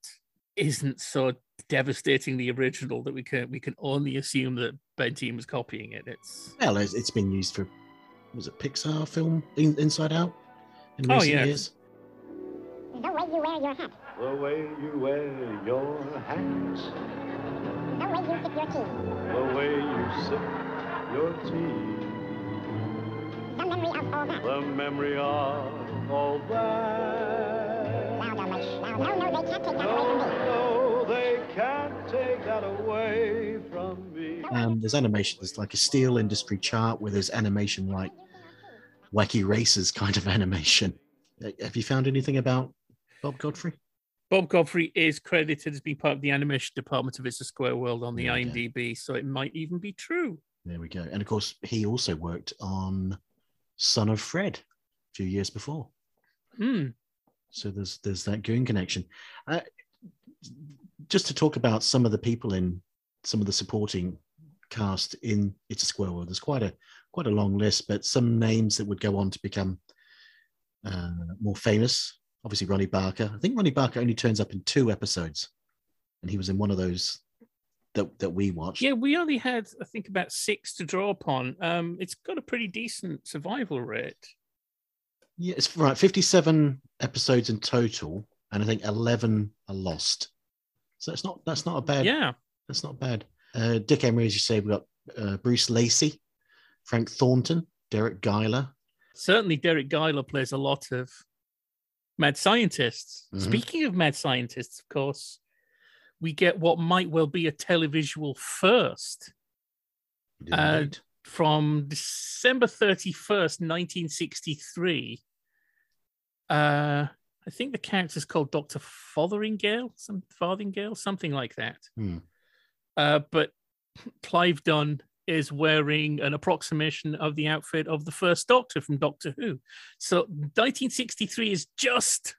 C: isn't so devastating the original that we can we can only assume that Bentine was copying it. It's
B: well, it's, it's been used for was it Pixar film In, Inside Out in
C: Oh,
B: recent years.
K: The way you wear your hat.
L: The way you wear your hat,
K: The way you sip your tea.
L: the way you sip your tea,
K: The memory of all that.
L: the memory of all that.
K: Louder, much louder. No, no, they can't take that away from me.
L: No, they can't take that away from me.
B: Um, there's animation. There's like a steel industry chart where there's animation like wacky races kind of animation. Have you found anything about Bob Godfrey?
C: Bob Godfrey is credited as being part of the animation department of It's a Square World on the
B: There.
C: IMDb, so it might even be true.
B: There we go. And of course, he also worked on Son of Fred a few years before.
C: Hmm.
B: So there's there's that Goon connection. Uh, just to talk about some of the people in some of the supporting cast in It's a Square World. There's quite a quite a long list, but some names that would go on to become uh, more famous. Obviously, Ronnie Barker. I think Ronnie Barker only turns up in two episodes, and he was in one of those that that we watched.
C: Yeah, we only had, I think, about six to draw upon. Um, it's got a pretty decent survival rate.
B: Yeah, it's right. 57 episodes in total, and I think 11 are lost. So it's not that's not a bad.
C: Yeah.
B: that's not bad. Uh, Dick Emery, as you say, we've got uh, Bruce Lacey, Frank Thornton, Deryck Guyler.
C: Certainly, Deryck Guyler plays a lot of mad scientists.
B: Mhm.
C: Speaking of mad scientists, of course, we get what might well be a televisual first. Uh, from December 31st, 1963. Uh, I think the character's called Dr. Fotheringale, some Farthingale, something like that.
B: Hmm.
C: Uh, but Clive Dunn is wearing an approximation of the outfit of the first Doctor from Doctor Who. So 1963 is just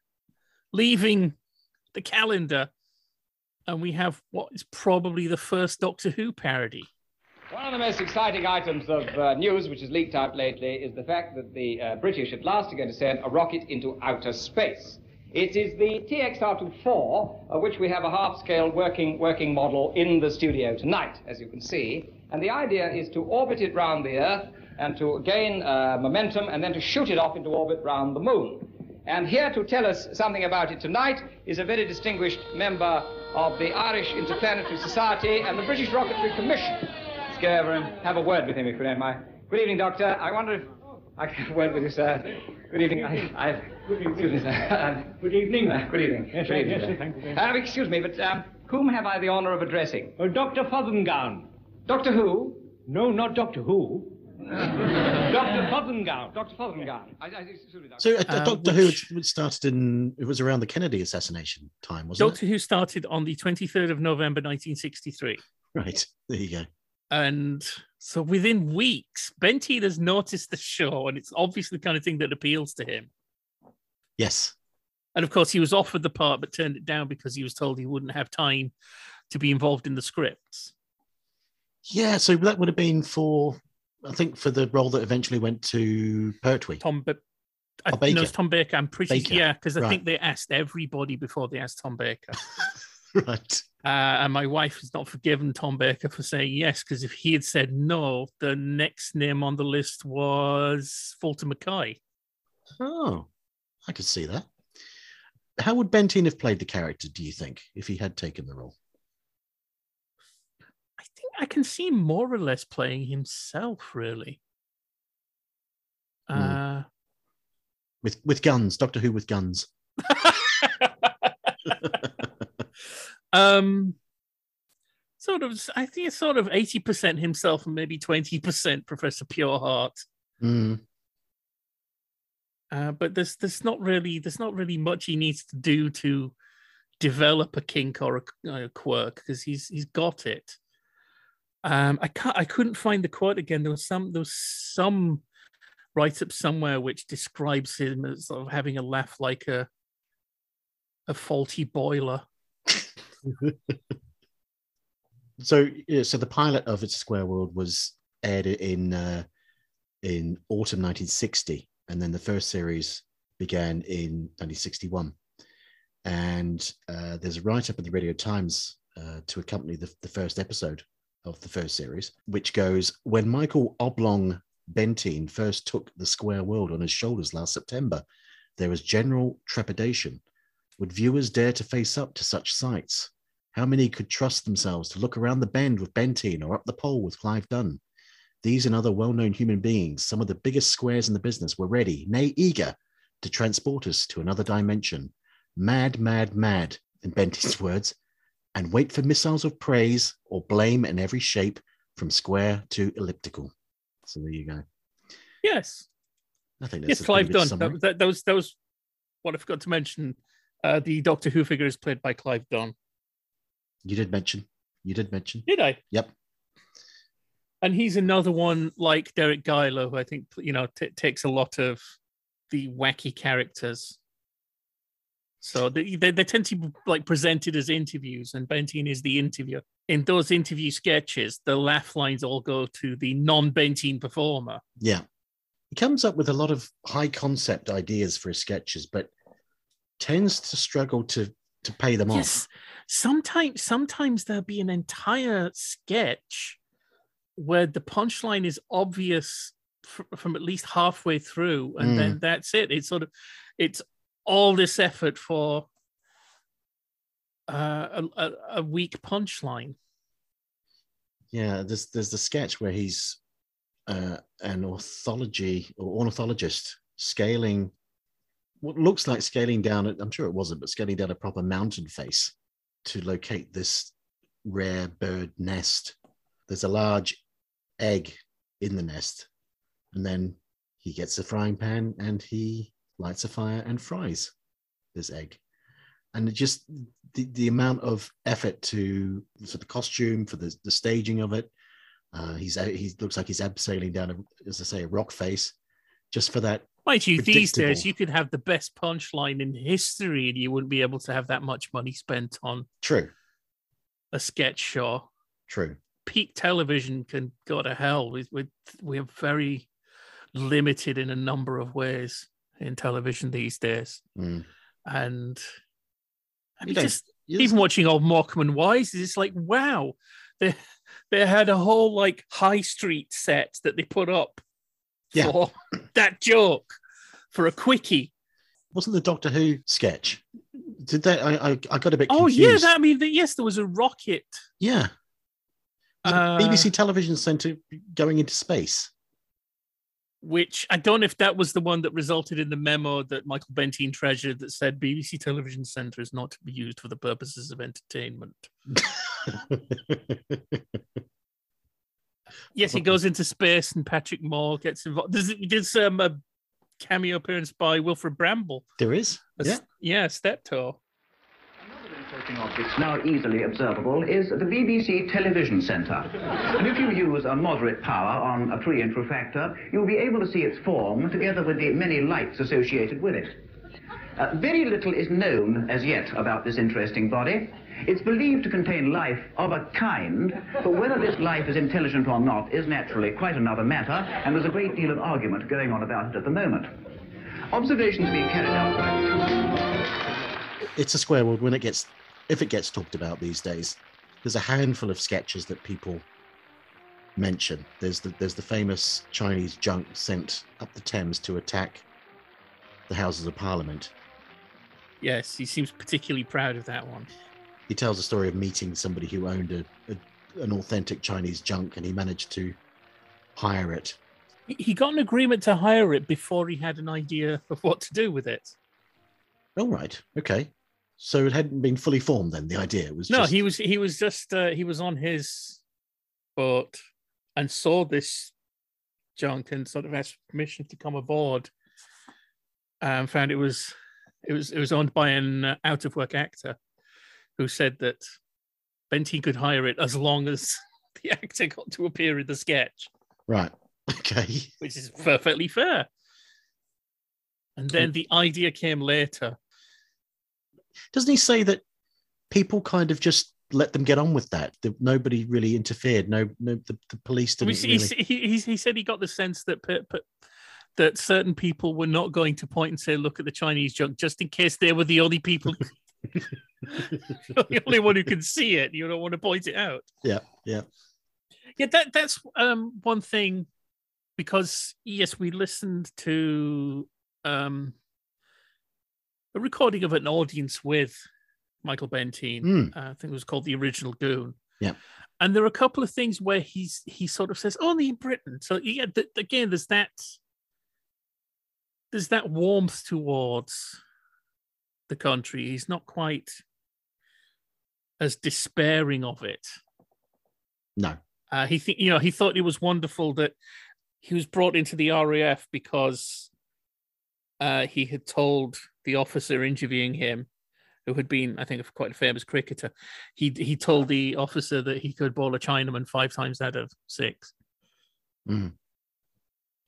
C: leaving the calendar, and we have what is probably the first Doctor Who parody.
M: One of the most exciting items of uh, news which has leaked out lately is the fact that the uh, British at last are going to send a rocket into outer space. It is the TX-R24, of which we have a half-scale working, working model in the studio tonight, as you can see. And the idea is to orbit it round the Earth and to gain uh, momentum and then to shoot it off into orbit round the Moon. And here to tell us something about it tonight is a very distinguished member of the Irish Interplanetary Society and the British Rocketry Commission. Let's go over and have a word with him, if you don't mind. Good evening, Doctor. I wonder if I can have a word with you, sir. Good evening. I, I, good evening. Excuse me, sir. good evening. Uh, good evening.
E: Yes,
M: good evening,
E: yes,
M: sir.
E: thank you
M: Uh, excuse me, but um, whom have I the honor of addressing?
E: Oh, Dr. Fothengown.
M: Doctor Who?
E: No, not Doctor Who. Dr. Fothengown.
M: Dr. Fothengown. I, I, excuse me, Doctor.
B: So uh,
C: Uh,
B: Doctor Who started in it was around the Kennedy assassination time, wasn't it?
C: Doctor Who started on the 23rd of November 1963.
B: it? Right. There you go.
C: And so within weeks, Bentine has noticed the show, and it's obviously the kind of thing that appeals to him.
B: Yes.
C: And of course, he was offered the part, but turned it down because he was told he wouldn't have time to be involved in the scripts.
B: Yeah, so that would have been for I think for the role that eventually went to Pertwee.
C: Tom, but I
B: Oh,
C: know
B: Baker.
C: it's Tom Baker. I'm pretty
B: Baker.
C: yeah, because I
B: Right.
C: think they asked everybody before they asked Tom Baker.
B: right.
C: Uh, and my wife has not forgiven Tom Baker for saying yes, because if he had said no, the next name on the list was Fulton Mackay.
B: Oh, I could see that. How would Bentine have played the character, do you think, if he had taken the role?
C: I think I can see him more or less playing himself, really. Uh,
B: With with guns, Doctor Who with guns.
C: um, sort of. I think it's sort of eighty percent himself and maybe twenty percent Professor Pureheart.
B: Mm.
C: Uh, but there's there's not really there's not really much he needs to do to develop a kink or a, a quirk because he's he's got it. Um, I can't I couldn't find the quote again. There was some there was some write up somewhere which describes him as sort of having a laugh like a a faulty boiler.
B: So yeah, so the pilot of It's a Square World was aired in uh, in autumn 1960, and then the first series began in 1961. And uh, there's a write up in the Radio Times uh, to accompany the, the first episode of the first series, which goes When Michael Oblong Bentine first took the square world on his shoulders last September, there was general trepidation. Would viewers dare to face up to such sights? How many could trust themselves to look around the bend with Bentine or up the pole with Clive Dunn? These and other well known human beings, some of the biggest squares in the business, were ready, nay, eager, to transport us to another dimension. Mad, mad, mad, in Bentine's words, and wait for missiles of praise or blame in every shape from square to elliptical. So there you go.
C: Yes.
B: I think
C: Yes,
B: that's a
C: Clive Dunn. That, that, that was that was what I forgot to mention. Uh, the Doctor Who figure is played by Clive Dunn.
B: You did mention. You did mention.
C: Did I?
B: Yep.
C: And he's another one like Deryck Guyler, who I think you know t- takes a lot of the wacky characters. So they, they, they tend to be like presented as interviews, and Bentine is the interviewer. In those interview sketches, the laugh lines all go to the non-Bentine performer.
B: Yeah. He comes up with a lot of high concept ideas for his sketches, but tends to struggle to to pay them
C: Yes. Sometimes, sometimes there'll be an entire sketch where the punchline is obvious fr- from at least halfway through, and
B: Mm.
C: then that's it. It's sort of, it's all this effort for uh, a, a, weak punchline.
B: Yeah, there's there's the sketch where he's uh, an ornithology or ornithologist scaling what looks like scaling down. I'm sure it wasn't, but scaling down a proper mountain face to locate this rare bird nest. There's a large egg in the nest, and then he gets a frying pan and he lights a fire and fries this egg. And it just the, the amount of effort to for the costume, for the, the staging of it. Uh, he's he looks like he's abseiling down, a, as I say, a rock face, just for that.
C: Mind you, these days you could have the best punchline in history, and you wouldn't be able to have that much money spent on
B: True,
C: a sketch show.
B: true.
C: peak television can go to hell. We we we're very limited in a number of ways in television these days,
B: Mm.
C: and I
B: You
C: mean, just even watching old Morecambe and Wise, it's like wow, they they had a whole like high street set that they put up
B: Yeah.
C: for that joke for a quickie.
B: Wasn't the Doctor Who sketch? Did that? I I, I got a bit.
C: Oh
B: confused.
C: yeah, that I mean, the, yes, there was a rocket.
B: yeah.
C: Uh,
B: BBC Television Centre going into space.
C: Which I don't know if that was the one that resulted in the memo that Michael Bentine treasured that said BBC Television Centre is not to be used for the purposes of entertainment. Yes, he goes into space and Patrick Moore gets involved. There's, there's um, a cameo appearance by Wilfrid Brambell.
B: There is.
C: A
B: Yeah.
C: yeah, Steptoe.
D: Interesting objects now easily observable is the BBC Television Centre. And if you use a moderate power on a three-inch refractor, you'll be able to see its form together with the many lights associated with it. Uh, very little is known as yet about this interesting body. It's believed to contain life of a kind, but whether this life is intelligent or not is naturally quite another matter, and there's a great deal of argument going on about it at the moment. Observations being carried out by
B: it's a square world when it gets if it gets talked about these days there's a handful of sketches that people mention there's the there's the famous chinese junk sent up the thames to attack the houses of parliament
C: Yes, he seems particularly proud of that one.
B: he tells a story of meeting somebody who owned a, a an authentic chinese junk and he managed to hire it
C: He- He got an agreement to hire it before he had an idea of what to do with it.
B: all right okay So it hadn't been fully formed then. The idea was
C: No,
B: just,
C: he was he was just uh, he was on his boat and saw this junk and sort of asked permission to come aboard. And found it was it was it was owned by an uh, out of work actor who said that Benty could hire it as long as the actor got to appear in the sketch,
B: right. Okay.
C: which is perfectly fair. And then the idea came later.
B: Doesn't he say that people kind of just let them get on with that? That nobody really interfered. No, no, the, the police didn't
C: he,
B: really.
C: he, he, he said he got the sense that pe- pe- that certain people were not going to point and say, "Look at the Chinese junk," just in case they were the only people, the only one who can see it. You don't want to point it out.
B: Yeah, yeah.
C: Yeah, that that's um, one thing because yes, we listened to um, a recording of an audience with Michael Bentine.
B: Mm.
C: Uh, I think it was called the Original Goon.
B: Yeah.
C: And there are a couple of things where he's he sort of says only in Britain. So yeah, th- again, there's that there's that warmth towards the country. He's not quite as despairing of it.
B: No.
C: Uh, he think you know he thought it was wonderful that he was brought into the RAF because uh, he had told the officer interviewing him, who had been I think quite a famous cricketer, he he told the officer that he could bowl a Chinaman five times out of six.
B: Mm.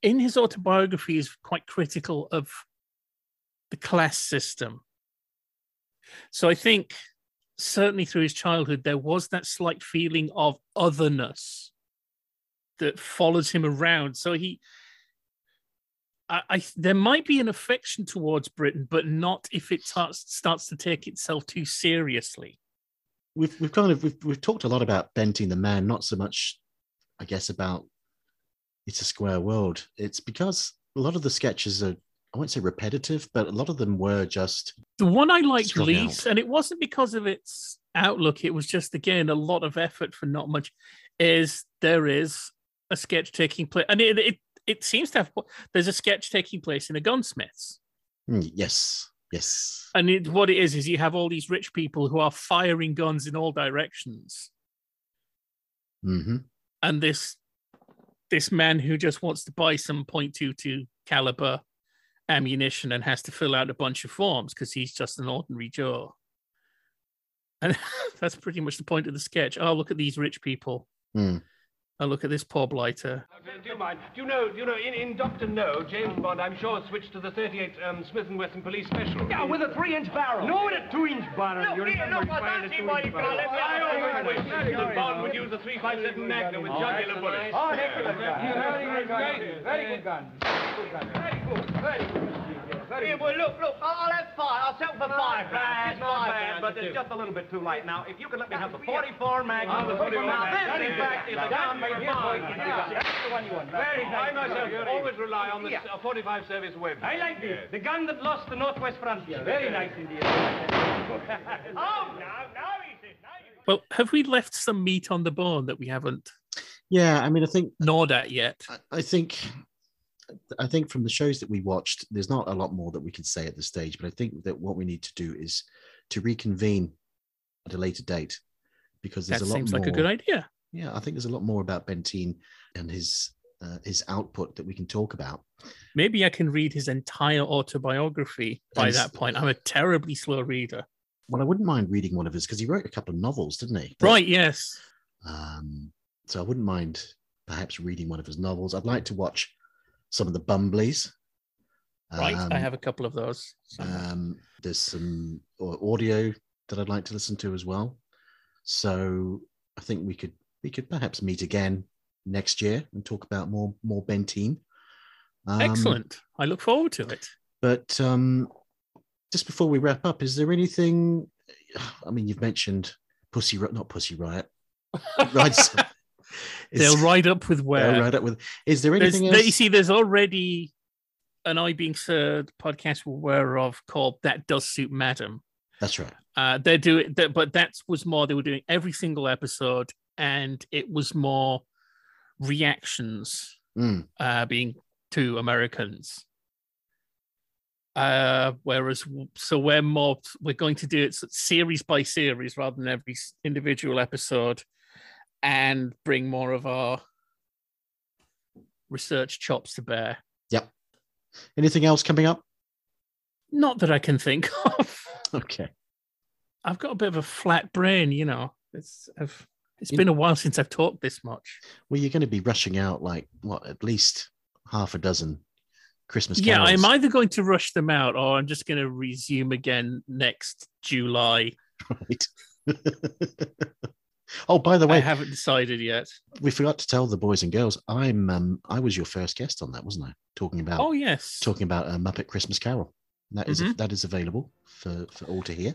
C: In his autobiography, he's quite critical of the class system. So I think certainly through his childhood, there was that slight feeling of otherness that follows him around. So he, I, I there might be an affection towards Britain, but not if it starts starts to take itself too seriously.
B: We've we've kind of we've we've talked a lot about Bentine the man, not so much, I guess, about it's a square world. It's because a lot of the sketches are I won't say repetitive, but a lot of them were just
C: The one I liked least, and it wasn't because of its outlook, it was just again a lot of effort for not much. Is there is a sketch taking place, and it it, it seems to have there's a sketch taking place in a gunsmith's.
B: Mm, yes, yes.
C: And it, what it is is you have all these rich people who are firing guns in all directions,
B: hmm
C: and this this man who just wants to buy some .22 caliber ammunition and has to fill out a bunch of forms because he's just an ordinary Joe. And that's pretty much the point of the sketch. Oh, look at these rich people.
B: Mm.
C: Oh, look at this poor blighter.
N: Do you mind? Do you know? Do you know? In, in Doctor No, James Bond, I'm sure switched to the 38 um, Smith and Wesson Police Special.
E: Yeah, with a three-inch barrel.
N: No, with a two-inch barrel.
E: Look,
N: You
E: here,
N: remember
E: look, I
N: firing
E: can't
N: a
E: see why
N: two-inch
E: you can't
N: barrel.
E: let me
N: I always wish that. Bond would use a 357 Magnum with jugular bullets.
E: Oh, excellent gun.
N: Very
E: Very good. Very good gun. Very good gun. Very good. Very good. Here, boy, look, look. I'll I'll have five. I'll sell for five.
N: That's
E: It's
N: not
E: five
N: bad, but it's just a little bit too light. Now, if you could let me have the 44 Magnum.
E: Oh, the 44
N: Now,
E: Magnum.
N: this, in fact, is the gun for
E: That's the one you want. Very nice.
N: I myself always rely on the uh, 45 service web.
E: I like this. The gun that lost the Northwest frontier. Very nice indeed. oh, now, now he says. Now you
C: Well, have we left some meat on the bone that we haven't
B: Yeah, I mean, I think
C: gnawed at yet?
B: I think I think from the shows that we watched, there's not a lot more that we can say at this stage. But I think that what we need to do is to reconvene at a later date because there's
C: That
B: a lot more.
C: That seems
B: more.
C: like a good idea.
B: Yeah, I think there's a lot more about Bentine and his uh, his output that we can talk about.
C: Maybe I can read his entire autobiography by
B: Yes.
C: that point. I'm a terribly slow reader.
B: Well, I wouldn't mind reading one of his because he wrote a couple of novels, didn't he? But,
C: Right, yes.
B: Um, so I wouldn't mind perhaps reading one of his novels. I'd like to watch some of the Bumblies.
C: Right. I
B: Um,
C: have a couple of those.
B: Um, there's some au- audio that I'd like to listen to as well. So I think we could we could perhaps meet again next year and talk about more more Bentine. Um,
C: Excellent. I look forward to it.
B: But um, just before we wrap up, is there anything? I mean, you've mentioned Pussy, not Pussy Riot. Right.
C: They'll ride up with where.
B: Right up with. Is there
C: There's,
B: anything
C: there-
B: else?
C: you see, there's already an I Being Served podcast we're aware of called That Does Suit Madam.
B: That's right.
C: Uh, they're doing that, but that was more, they were doing every single episode, and it was more reactions
B: Mm.
C: uh, being to Americans. Uh, whereas, so we're more we're going to do it series by series rather than every individual episode, and bring more of our research chops to bear.
B: Yep. Anything else coming up?
C: Not that I can think of.
B: Okay.
C: I've got a bit of a flat brain, you know. It's I've, it's
B: You-
C: been a while since I've talked this much.
B: Well, you're going to be rushing out like what, at least half a dozen Christmas cards.
C: Yeah,
B: carols.
C: I'm either going to rush them out or I'm just going to resume again next July.
B: Right. oh, by the way, I
C: haven't decided yet.
B: we forgot to tell the boys and girls. I'm um, I was your first guest on that, wasn't I? Talking about
C: Oh yes,
B: talking about a Muppet Christmas Carol. That is-
C: Mhm.
B: that is available for for all to hear.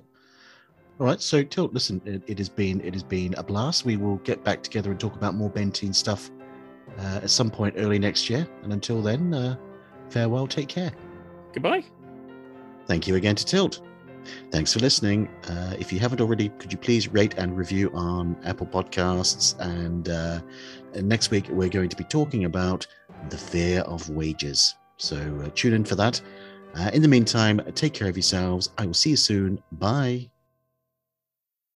B: All right, so Tilt, listen, it, it has been it has been a blast. We will get back together and talk about more Bentine stuff uh, at some point early next year. And until then, uh, farewell. Take care.
C: Goodbye.
B: Thank you again to Tilt. Thanks for listening. Uh, if you haven't already, could you please rate and review on Apple Podcasts? And uh, next week, we're going to be talking about the fear of wages. So uh, tune in for that. Uh, in the meantime, take care of yourselves. I will see you soon. Bye.